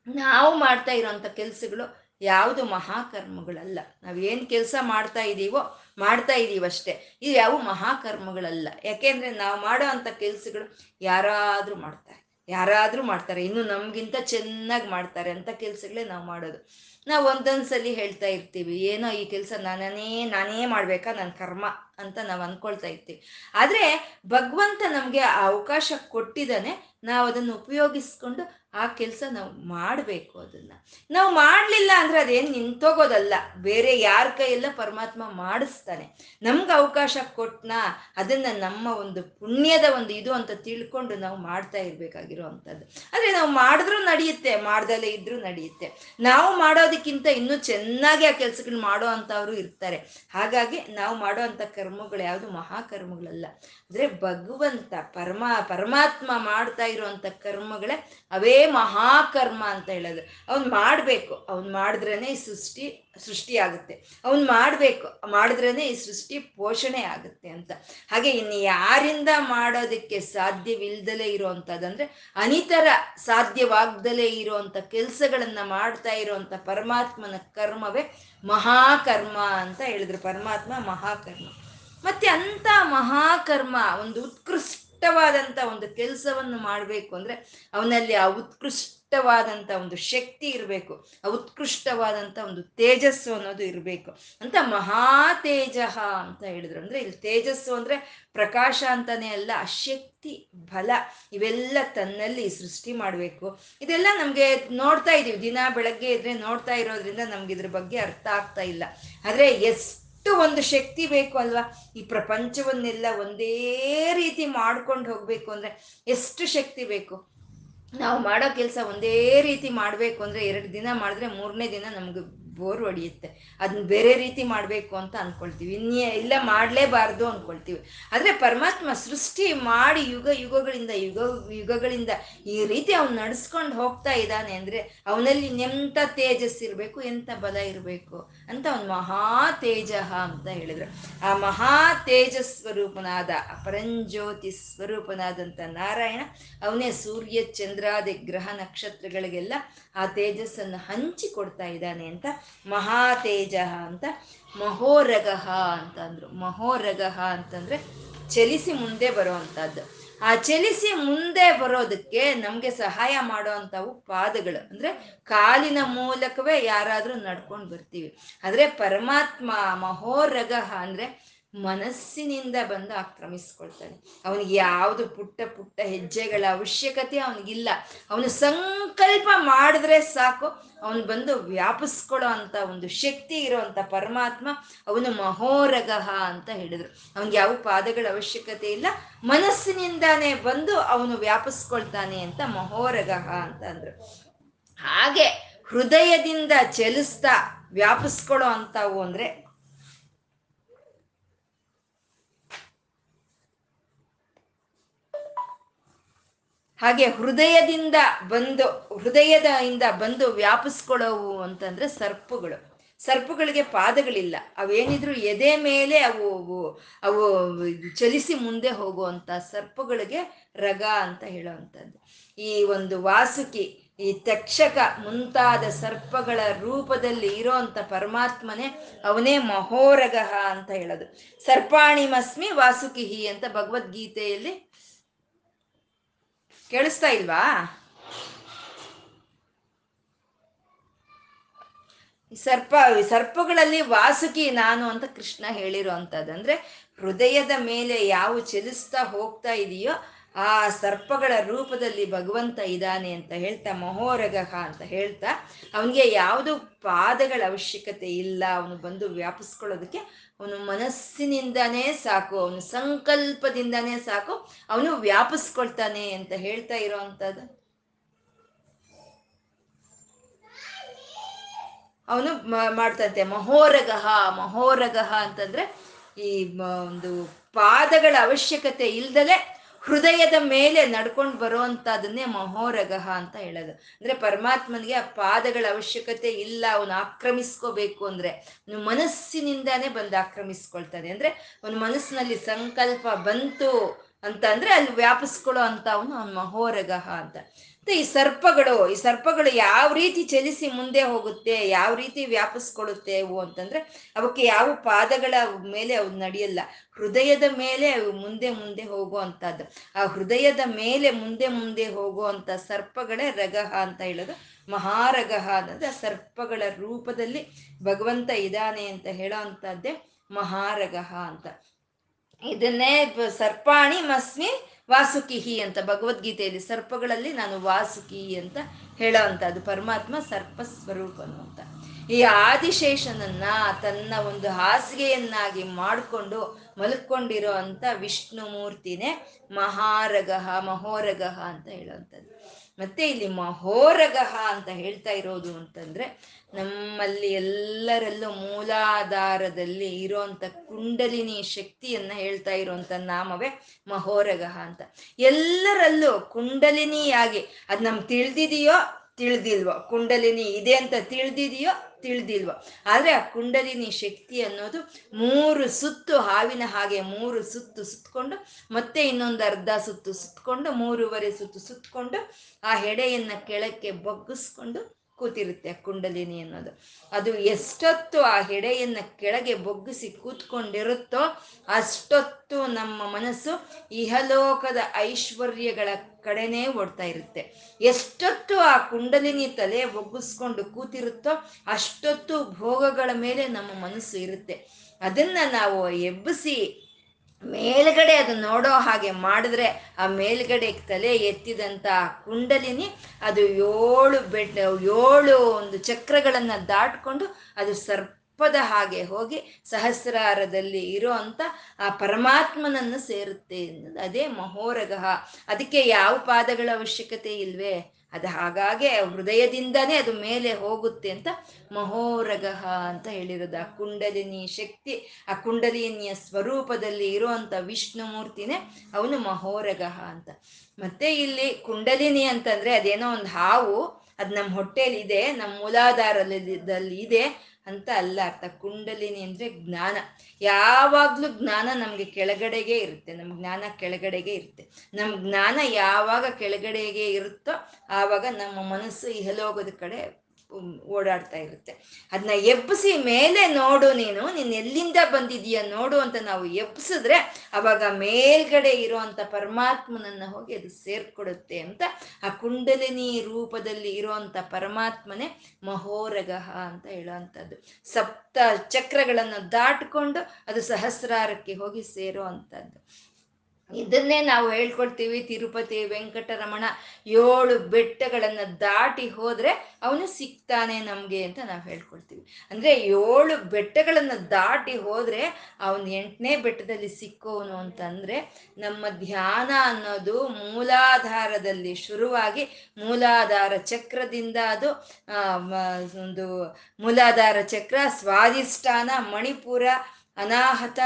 ನಾವು ಮಾಡ್ತಾ ಇರೋವಂಥ ಕೆಲಸಗಳು ಯಾವುದು ಮಹಾಕರ್ಮಗಳಲ್ಲ. ನಾವೇನು ಕೆಲಸ ಮಾಡ್ತಾ ಇದ್ದೀವೋ ಮಾಡ್ತಾ ಇದ್ದೀವಷ್ಟೇ ಇದು ಯಾವ ಮಹಾಕರ್ಮಗಳಲ್ಲ. ಯಾಕೆಂದ್ರೆ ನಾವು ಮಾಡೋ ಅಂಥ ಕೆಲಸಗಳು ಯಾರಾದರೂ ಮಾಡ್ತಾರೆ. ಯಾರಾದರೂ ಮಾಡ್ತಾರೆ. ಇನ್ನು ನಮಗಿಂತ ಚೆನ್ನಾಗಿ ಮಾಡ್ತಾರೆ ಅಂತ ಕೆಲ್ಸಗಳೇ ನಾವು ಮಾಡೋದು. ನಾವು ಒಂದೊಂದ್ಸಲಿ ಹೇಳ್ತಾ ಇರ್ತೀವಿ, ಏನೋ ಈ ಕೆಲಸ ನಾನೇ ನಾನೇ ಮಾಡ್ಬೇಕಾ ನನ್ನ ಕರ್ಮ ಅಂತ ನಾವು ಅನ್ಕೊಳ್ತಾ ಇರ್ತೀವಿ. ಆದರೆ ಭಗವಂತ ನಮಗೆ ಅವಕಾಶ ಕೊಟ್ಟಿದ್ದಾನೆ, ನಾವು ಅದನ್ನು ಉಪಯೋಗಿಸ್ಕೊಂಡು ಆ ಕೆಲಸ ನಾವು ಮಾಡಬೇಕು ಅದನ್ನ. ನಾವು ಮಾಡಲಿಲ್ಲ ಅಂದ್ರೆ ಅದೇನು ನಿಂತೋಗೋದಲ್ಲ. ಬೇರೆ ಯಾರ ಕೈಯೆಲ್ಲ ಪರಮಾತ್ಮ ಮಾಡಿಸ್ತಾನೆ. ನಮ್ಗೆ ಅವಕಾಶ ಕೊಟ್ಟನ ಅದನ್ನ ನಮ್ಮ ಒಂದು ಪುಣ್ಯದ ಒಂದು ಇದು ಅಂತ ತಿಳ್ಕೊಂಡು ನಾವು ಮಾಡ್ತಾ ಇರ್ಬೇಕಾಗಿರೋ ಅಂಥದ್ದು. ಆದರೆ ನಾವು ಮಾಡಿದ್ರೂ ನಡೆಯುತ್ತೆ, ಮಾಡ್ದಲೇ ಇದ್ರೂ ನಡೆಯುತ್ತೆ. ನಾವು ಮಾಡೋದಕ್ಕಿಂತ ಇನ್ನೂ ಚೆನ್ನಾಗಿ ಆ ಕೆಲಸಗಳನ್ನ ಮಾಡೋ ಅಂಥವ್ರು ಇರ್ತಾರೆ. ಹಾಗಾಗಿ ನಾವು ಮಾಡೋ ಅಂಥ ಕರ್ಮಗಳು ಯಾವುದು ಮಹಾಕರ್ಮಗಳಲ್ಲ. ಅಂದರೆ ಭಗವಂತ ಪರಮ, ಪರಮಾತ್ಮ ಮಾಡ್ತಾ ಇರುವಂತ ಕರ್ಮಗಳೇ ಅವೇ ಮಹಾಕರ್ಮ ಅಂತ ಹೇಳೋದು. ಅವ್ನು ಮಾಡಬೇಕು. ಅವ್ನು ಮಾಡಿದ್ರೇ ಈ ಸೃಷ್ಟಿ ಸೃಷ್ಟಿ ಆಗುತ್ತೆ. ಅವ್ನು ಮಾಡಬೇಕು. ಮಾಡಿದ್ರೇ ಈ ಸೃಷ್ಟಿ ಪೋಷಣೆ ಆಗುತ್ತೆ ಅಂತ. ಹಾಗೆ ಇನ್ನು ಯಾರಿಂದ ಮಾಡೋದಕ್ಕೆ ಸಾಧ್ಯವಿಲ್ದಲೇ ಇರುವಂಥದ್ದಂದ್ರೆ ಅನಿತರ ಸಾಧ್ಯವಾಗ್ದಲೇ ಇರುವಂಥ ಕೆಲಸಗಳನ್ನು ಮಾಡ್ತಾ ಇರೋವಂಥ ಪರಮಾತ್ಮನ ಕರ್ಮವೇ ಮಹಾಕರ್ಮ ಅಂತ ಹೇಳಿದ್ರು. ಪರಮಾತ್ಮ ಮಹಾಕರ್ಮ. ಮತ್ತೆ ಅಂತ ಮಹಾಕರ್ಮ, ಒಂದು ಉತ್ಕೃಷ್ಟವಾದಂಥ ಒಂದು ಕೆಲಸವನ್ನು ಮಾಡಬೇಕು ಅಂದ್ರೆ ಅವನಲ್ಲಿ ಆ ಉತ್ಕೃಷ್ಟವಾದಂಥ ಒಂದು ಶಕ್ತಿ ಇರಬೇಕು. ಆ ಉತ್ಕೃಷ್ಟವಾದಂಥ ಒಂದು ತೇಜಸ್ಸು ಅನ್ನೋದು ಇರಬೇಕು. ಅಂತ ಮಹಾ ತೇಜ ಅಂತ ಹೇಳಿದ್ರು. ಅಂದ್ರೆ ಇಲ್ಲಿ ತೇಜಸ್ಸು ಅಂದ್ರೆ ಪ್ರಕಾಶ ಅಂತಾನೆ ಅಲ್ಲ ಶಕ್ತಿ, ಬಲ ಇವೆಲ್ಲ ತನ್ನಲ್ಲಿ ಸೃಷ್ಟಿ ಮಾಡಬೇಕು. ಇದೆಲ್ಲ ನಮಗೆ ನೋಡ್ತಾ ಇದೀವಿ. ದಿನ ಬೆಳಗ್ಗೆ ಇದ್ರೆ ನೋಡ್ತಾ ಇರೋದ್ರಿಂದ ನಮ್ಗೆ ಇದ್ರ ಬಗ್ಗೆ ಅರ್ಥ ಆಗ್ತಾ ಇಲ್ಲ. ಆದರೆ ಎಸ್ ಎಷ್ಟು ಒಂದು ಶಕ್ತಿ ಬೇಕು ಅಲ್ವಾ? ಈ ಪ್ರಪಂಚವನ್ನೆಲ್ಲ ಒಂದೇ ರೀತಿ ಮಾಡ್ಕೊಂಡು ಹೋಗ್ಬೇಕು ಅಂದ್ರೆ ಎಷ್ಟು ಶಕ್ತಿ ಬೇಕು? ನಾವು ಮಾಡೋ ಕೆಲಸ ಒಂದೇ ರೀತಿ ಮಾಡಬೇಕು ಅಂದ್ರೆ ಎರಡು ದಿನ ಮಾಡಿದ್ರೆ ಮೂರನೇ ದಿನ ನಮ್ಗೆ ಬೋರ್ ಹೊಡಿಯುತ್ತೆ. ಅದನ್ನ ಬೇರೆ ರೀತಿ ಮಾಡಬೇಕು ಅಂತ ಅನ್ಕೊಳ್ತೀವಿ. ಇನ್ನೇ ಇಲ್ಲ ಮಾಡಲೇಬಾರ್ದು ಅನ್ಕೊಳ್ತೀವಿ. ಆದರೆ ಪರಮಾತ್ಮ ಸೃಷ್ಟಿ ಮಾಡಿ ಯುಗ ಯುಗಗಳಿಂದ ಯುಗ ಯುಗಗಳಿಂದ ಈ ರೀತಿ ಅವ್ನು ನಡೆಸ್ಕೊಂಡು ಹೋಗ್ತಾ ಇದ್ದಾನೆ ಅಂದರೆ ಅವನಲ್ಲಿ ಎಂಥ ತೇಜಸ್ ಇರಬೇಕು, ಎಂಥ ಬಲ ಇರಬೇಕು? ಅಂತ ಒಂದು ಮಹಾ ತೇಜ ಅಂತ ಹೇಳಿದ್ರು. ಆ ಮಹಾ ತೇಜ ಸ್ವರೂಪನಾದ ಅಪರಂಜ್ಯೋತಿ ಸ್ವರೂಪನಾದಂಥ ನಾರಾಯಣ, ಅವನೇ ಸೂರ್ಯ ಚಂದ್ರಾದಿ ಗ್ರಹ ನಕ್ಷತ್ರಗಳಿಗೆಲ್ಲ ಆ ತೇಜಸ್ಸನ್ನು ಹಂಚಿ ಕೊಡ್ತಾ ಇದ್ದಾನೆ ಅಂತ ಮಹಾ ತೇಜ ಅಂತ ಮಹೋರಗಹ ಅಂತ ಅಂದರು. ಮಹೋರಗಹ ಅಂತಂದ್ರೆ ಚಲಿಸಿ ಮುಂದೆ ಬರುವಂತಹದ್ದು. ಆ ಚಲಿಸಿ ಮುಂದೆ ಬರೋದಕ್ಕೆ ನಮ್ಗೆ ಸಹಾಯ ಮಾಡುವಂಥವು ಪಾದಗಳು. ಅಂದ್ರೆ ಕಾಲಿನ ಮೂಲಕವೇ ಯಾರಾದ್ರೂ ನಡ್ಕೊಂಡು ಬರ್ತೀವಿ. ಆದ್ರೆ ಪರಮಾತ್ಮ ಮಹೋರಗಹ ಅಂದ್ರೆ ಮನಸ್ಸಿನಿಂದ ಬಂದು ಆಕ್ರಮಿಸ್ಕೊಳ್ತಾನೆ. ಅವನಿಗೆ ಯಾವುದು ಪುಟ್ಟ ಪುಟ್ಟ ಹೆಜ್ಜೆಗಳ ಅವಶ್ಯಕತೆ ಅವನಿಗಿಲ್ಲ. ಅವನು ಸಂಕಲ್ಪ ಮಾಡಿದ್ರೆ ಸಾಕು. ಅವನು ಬಂದು ವ್ಯಾಪಿಸ್ಕೊಳ್ಳೋ ಅಂತ ಒಂದು ಶಕ್ತಿ ಇರೋವಂಥ ಪರಮಾತ್ಮ ಅವನು ಮಹೋರಗಹ ಅಂತ ಹೇಳಿದ್ರು. ಅವನಿಗೆ ಯಾವ ಪಾದಗಳ ಅವಶ್ಯಕತೆ ಇಲ್ಲ. ಮನಸ್ಸಿನಿಂದಾನೇ ಬಂದು ಅವನು ವ್ಯಾಪಿಸ್ಕೊಳ್ತಾನೆ ಅಂತ ಮಹೋರಗಹ ಅಂತ ಅಂದ್ರು. ಹಾಗೆ ಹೃದಯದಿಂದ ಚಲಿಸ್ತಾ ವ್ಯಾಪಿಸ್ಕೊಳ್ಳೋ ಅಂಥವು ಅಂದ್ರೆ ಹಾಗೆ ಹೃದಯದಿಂದ ಬಂದು ಹೃದಯದ ಇಂದ ಬಂದು ವ್ಯಾಪಿಸ್ಕೊಳ್ಳೋವು ಅಂತಂದ್ರೆ ಸರ್ಪುಗಳು. ಸರ್ಪಗಳಿಗೆ ಪಾದಗಳಿಲ್ಲ. ಅವೇನಿದ್ರು ಎದೆ ಮೇಲೆ ಅವು ಅವು ಚಲಿಸಿ ಮುಂದೆ ಹೋಗುವಂತ ಸರ್ಪಗಳಿಗೆ ರಗ ಅಂತ ಹೇಳುವಂಥದ್ದು. ಈ ಒಂದು ವಾಸುಕಿ, ಈ ತಕ್ಷಕ ಮುಂತಾದ ಸರ್ಪಗಳ ರೂಪದಲ್ಲಿ ಇರೋಂಥ ಪರಮಾತ್ಮನೇ ಅವನೇ ಮಹೋರಗಹ ಅಂತ ಹೇಳೋದು. ಸರ್ಪಾಣಿಮಸ್ಮಿ ವಾಸುಕಿಹಿ ಅಂತ ಭಗವದ್ಗೀತೆಯಲ್ಲಿ ಕೇಳಿಸ್ತಾ ಇಲ್ವಾ? ಸರ್ಪ ಸರ್ಪಗಳಲ್ಲಿ ವಾಸುಕಿ ನಾನು ಅಂತ ಕೃಷ್ಣ ಹೇಳಿರೋ ಅಂತದಂದ್ರೆ ಹೃದಯದ ಮೇಲೆ ಯಾವ ಚಲಿಸ್ತಾ ಹೋಗ್ತಾ ಇದೆಯೋ ಆ ಸರ್ಪಗಳ ರೂಪದಲ್ಲಿ ಭಗವಂತ ಇದ್ದಾನೆ ಅಂತ ಹೇಳ್ತಾ, ಮಹೋರಗಹ ಅಂತ ಹೇಳ್ತಾ, ಅವನಿಗೆ ಯಾವುದು ಪಾದಗಳ ಅವಶ್ಯಕತೆ ಇಲ್ಲ, ಅವನು ಬಂದು ವ್ಯಾಪಿಸ್ಕೊಳ್ಳೋದಕ್ಕೆ ಅವನು ಮನಸ್ಸಿನಿಂದಾನೇ ಸಾಕು, ಅವನು ಸಂಕಲ್ಪದಿಂದಾನೇ ಸಾಕು, ಅವನು ವ್ಯಾಪಿಸ್ಕೊಳ್ತಾನೆ ಅಂತ ಹೇಳ್ತಾ ಇರೋ ಅಂಥದ್ದು. ಅವನು ಮಾಡ್ತಂತೆ ಮಹೋರಗಹ ಮಹೋರಗಹ ಅಂತಂದ್ರೆ ಈ ಒಂದು ಪಾದಗಳ ಅವಶ್ಯಕತೆ ಇಲ್ದಲೆ ಹೃದಯದ ಮೇಲೆ ನಡ್ಕೊಂಡು ಬರುವಂತದನ್ನೇ ಮಹೋರಗಹ ಅಂತ ಹೇಳೋದು. ಅಂದ್ರೆ ಪರಮಾತ್ಮನಿಗೆ ಆ ಪಾದಗಳ ಅವಶ್ಯಕತೆ ಇಲ್ಲ, ಅವನು ಆಕ್ರಮಿಸ್ಕೋಬೇಕು ಅಂದ್ರೆ ಮನಸ್ಸಿನಿಂದಾನೇ ಬಂದು ಆಕ್ರಮಿಸ್ಕೊಳ್ತಾನೆ. ಅಂದ್ರೆ ಅವನ ಮನಸ್ಸಿನಲ್ಲಿ ಸಂಕಲ್ಪ ಬಂತು ಅಂತ ಅಂದ್ರೆ ಅಲ್ಲಿ ವ್ಯಾಪಿಸ್ಕೊಳ್ಳೋ ಅಂತ ಅವನು ಅವನು ಮಹೋರಗಹ ಅಂತ. ಮತ್ತೆ ಈ ಸರ್ಪಗಳು ಈ ಸರ್ಪಗಳು ಯಾವ ರೀತಿ ಚಲಿಸಿ ಮುಂದೆ ಹೋಗುತ್ತೆ, ಯಾವ ರೀತಿ ವ್ಯಾಪಿಸ್ಕೊಳ್ಳುತ್ತೆ ಅವು ಅಂತಂದ್ರೆ ಅವಕ್ಕೆ ಯಾವ ಪಾದಗಳ ಮೇಲೆ ಅವು ನಡೆಯಲ್ಲ. ಹೃದಯದ ಮೇಲೆ ಅವು ಮುಂದೆ ಮುಂದೆ ಹೋಗುವಂತಹದ್ದು ಆ ಹೃದಯದ ಮೇಲೆ ಮುಂದೆ ಮುಂದೆ ಹೋಗುವಂತ ಸರ್ಪಗಳೇ ರಗಹ ಅಂತ ಹೇಳೋದು. ಮಹಾರಗಹ ಅನ್ನೋದು ಆ ಸರ್ಪಗಳ ರೂಪದಲ್ಲಿ ಭಗವಂತ ಇದ್ದಾನೆ ಅಂತ ಹೇಳೋ ಅಂತದ್ದೇ ಮಹಾರಗಹ ಅಂತ. ಇದನ್ನೇ ಸರ್ಪಾಣಿ ಮಸ್ಮಿ ವಾಸುಕಿಹಿ ಅಂತ ಭಗವದ್ಗೀತೆಯಲ್ಲಿ ಸರ್ಪಗಳಲ್ಲಿ ನಾನು ವಾಸುಕಿ ಅಂತ ಹೇಳೋ ಅದು ಪರಮಾತ್ಮ ಸರ್ಪ ಸ್ವರೂಪನು ಅಂತ ಈ ಆದಿಶೇಷನನ್ನ ತನ್ನ ಒಂದು ಹಾಸಿಗೆಯನ್ನಾಗಿ ಮಾಡಿಕೊಂಡು ಮಲ್ಕೊಂಡಿರೋ ಅಂತ ವಿಷ್ಣು ಮೂರ್ತಿನೇ ಮಹಾರಗಹ, ಮಹೋರಗಹ ಅಂತ ಹೇಳೋವಂಥದ್ದು ಮತ್ತೆ ಇಲ್ಲಿ ಮಹೋರಗಹ ಅಂತ ಹೇಳ್ತಾ ಇರೋದು ಅಂತಂದ್ರೆ ನಮ್ಮಲ್ಲಿ ಎಲ್ಲರಲ್ಲೂ ಮೂಲಾಧಾರದಲ್ಲಿ ಇರೋಂಥ ಕುಂಡಲಿನಿ ಶಕ್ತಿಯನ್ನ ಹೇಳ್ತಾ ಇರುವಂತ ನಾಮವೇ ಮಹೋರಗಹ ಅಂತ. ಎಲ್ಲರಲ್ಲೂ ಕುಂಡಲಿನಿಯಾಗಿ ಅದ್ ನಮ್ಗೆ ತಿಳಿದಿದೆಯೋ, ತಿಳಿದಿಲ್ವೋ, ಕುಂಡಲಿನಿ ಇದೆ ಅಂತ ತಿಳಿದಿದೆಯೋ ತಿಳಿದಿಲ್ವೋ? ಆದರೆ ಆ ಕುಂಡಲಿನಿ ಶಕ್ತಿ ಅನ್ನೋದು ಮೂರು ಸುತ್ತು ಹಾವಿನ ಹಾಗೆ ಮೂರು ಸುತ್ತು ಸುತ್ತಕೊಂಡು ಮತ್ತೆ ಇನ್ನೊಂದು ಅರ್ಧ ಸುತ್ತು ಸುತ್ತಕೊಂಡು ಮೂರುವರೆ ಸುತ್ತು ಸುತ್ತಕೊಂಡು ಆ ಹೆಡೆಯನ್ನ ಕೆಳಕ್ಕೆ ಬಗ್ಗಿಸ್ಕೊಂಡು ಕೂತಿರುತ್ತೆ ಕುಂಡಲಿನಿ ಅನ್ನೋದು. ಅದು ಎಷ್ಟೊತ್ತು ಆ ಹೆಡೆಯನ್ನ ಕೆಳಗೆ ಬೊಗ್ಗಿಸಿ ಕೂತ್ಕೊಂಡಿರುತ್ತೋ ಅಷ್ಟೊತ್ತು ನಮ್ಮ ಮನಸ್ಸು ಇಹಲೋಕದ ಐಶ್ವರ್ಯಗಳ ಕಡೆನೇ ಓಡ್ತಾ ಇರುತ್ತೆ. ಎಷ್ಟೊತ್ತು ಆ ಕುಂಡಲಿನಿ ತಲೆ ಒಗ್ಗಿಸ್ಕೊಂಡು ಕೂತಿರುತ್ತೋ ಅಷ್ಟೊತ್ತು ಭೋಗಗಳ ಮೇಲೆ ನಮ್ಮ ಮನಸ್ಸು ಇರುತ್ತೆ. ಅದನ್ನ ನಾವು ಎಬ್ಬಿಸಿ ಮೇಲ್ಗಡೆ ಅದು ನೋಡೋ ಹಾಗೆ ಮಾಡಿದ್ರೆ ಆ ಮೇಲ್ಗಡೆ ತಲೆ ಎತ್ತಿದಂಥ ಕುಂಡಲಿನಿ ಅದು ಏಳು ಬೆಡ್, ಏಳು ಒಂದು ಚಕ್ರಗಳನ್ನು ದಾಟ್ಕೊಂಡು ಅದು ಸರ್ಪದ ಹಾಗೆ ಹೋಗಿ ಸಹಸ್ರಾರದಲ್ಲಿ ಇರೋ ಅಂತ ಆ ಪರಮಾತ್ಮನನ್ನು ಸೇರುತ್ತೆ ಅದೇ ಮಹೋರಗಹ. ಅದಕ್ಕೆ ಯಾವ ಪಾದಗಳ ಅವಶ್ಯಕತೆ ಇಲ್ವೇ? ಅದು ಹಾಗಾಗೆ ಹೃದಯದಿಂದನೇ ಅದು ಮೇಲೆ ಹೋಗುತ್ತೆ ಅಂತ ಮಹೋರಗಹ ಅಂತ ಹೇಳಿರೋದು. ಆ ಕುಂಡಲಿನಿ ಶಕ್ತಿ, ಆ ಕುಂಡಲಿನಿಯ ಸ್ವರೂಪದಲ್ಲಿ ಇರುವಂಥ ವಿಷ್ಣು ಮೂರ್ತಿನೇ ಅವನು ಮಹೋರಗಹ ಅಂತ. ಮತ್ತೆ ಇಲ್ಲಿ ಕುಂಡಲಿನಿ ಅಂತಂದ್ರೆ ಅದೇನೋ ಒಂದು ಹಾವು, ಅದು ನಮ್ಮ ಹೊಟ್ಟೆಯಲ್ಲಿ ಇದೆ ನಮ್ಮ ಮೂಲಾಧಾರದಲ್ಲಿ ಇದೆ ಅಂತ ಅಲ್ಲ, ಅರ್ಥ. ಕುಂಡಲಿನಿ ಅಂದ್ರೆ ಜ್ಞಾನ. ಯಾವಾಗ್ಲೂ ಜ್ಞಾನ ನಮ್ಗೆ ಕೆಳಗಡೆಗೆ ಇರುತ್ತೆ. ನಮ್ ಜ್ಞಾನ ಕೆಳಗಡೆಗೆ ಇರುತ್ತೆ. ನಮ್ ಜ್ಞಾನ ಯಾವಾಗ ಕೆಳಗಡೆಗೆ ಇರುತ್ತೋ ಆವಾಗ ನಮ್ಮ ಮನಸ್ಸು ಇಹಲೋಗದ ಕಡೆ ಓಡಾಡ್ತಾ ಇರುತ್ತೆ. ಅದನ್ನ ಎಬ್ಬಿಸಿ ಮೇಲೆ ನೋಡು ನೀನು, ನೀನ್ ಎಲ್ಲಿಂದ ಬಂದಿದೀಯ ನೋಡು ಅಂತ ನಾವು ಎಬ್ಬಿಸಿದ್ರೆ ಅವಾಗ ಮೇಲ್ಗಡೆ ಇರುವಂತ ಪರಮಾತ್ಮನನ್ನ ಹೋಗಿ ಅದು ಸೇರ್ಕೊಡುತ್ತೆ ಅಂತ ಆ ಕುಂಡಲಿನಿ ರೂಪದಲ್ಲಿ ಇರುವಂತ ಪರಮಾತ್ಮನೇ ಮಹೋರಗಹ ಅಂತ ಹೇಳುವಂಥದ್ದು ಸಪ್ತ ಚಕ್ರಗಳನ್ನು ದಾಟ್ಕೊಂಡು ಅದು ಸಹಸ್ರಾರಕ್ಕೆ ಹೋಗಿ ಸೇರೋ ಅಂಥದ್ದು ಇದನ್ನೇ ನಾವು ಹೇಳ್ಕೊಡ್ತೀವಿ ತಿರುಪತಿ ವೆಂಕಟರಮಣ. ಏಳು ಬೆಟ್ಟಗಳನ್ನ ದಾಟಿ ಹೋದ್ರೆ ಅವನು ಸಿಗ್ತಾನೆ ನಮ್ಗೆ ಅಂತ ನಾವು ಹೇಳ್ಕೊಡ್ತೀವಿ. ಅಂದ್ರೆ ಏಳು ಬೆಟ್ಟಗಳನ್ನ ದಾಟಿ ಹೋದ್ರೆ ಅವನು ಎಂಟನೇ ಬೆಟ್ಟದಲ್ಲಿ ಸಿಕ್ಕೋನು ಅಂತಂದ್ರೆ ನಮ್ಮ ಧ್ಯಾನ ಅನ್ನೋದು ಮೂಲಾಧಾರದಲ್ಲಿ ಶುರುವಾಗಿ ಮೂಲಾಧಾರ ಚಕ್ರದಿಂದ ಅದು ಒಂದು ಮೂಲಾಧಾರ ಚಕ್ರ, ಸ್ವಾಧಿಷ್ಠಾನ, ಮಣಿಪುರ ಅನಾಹತ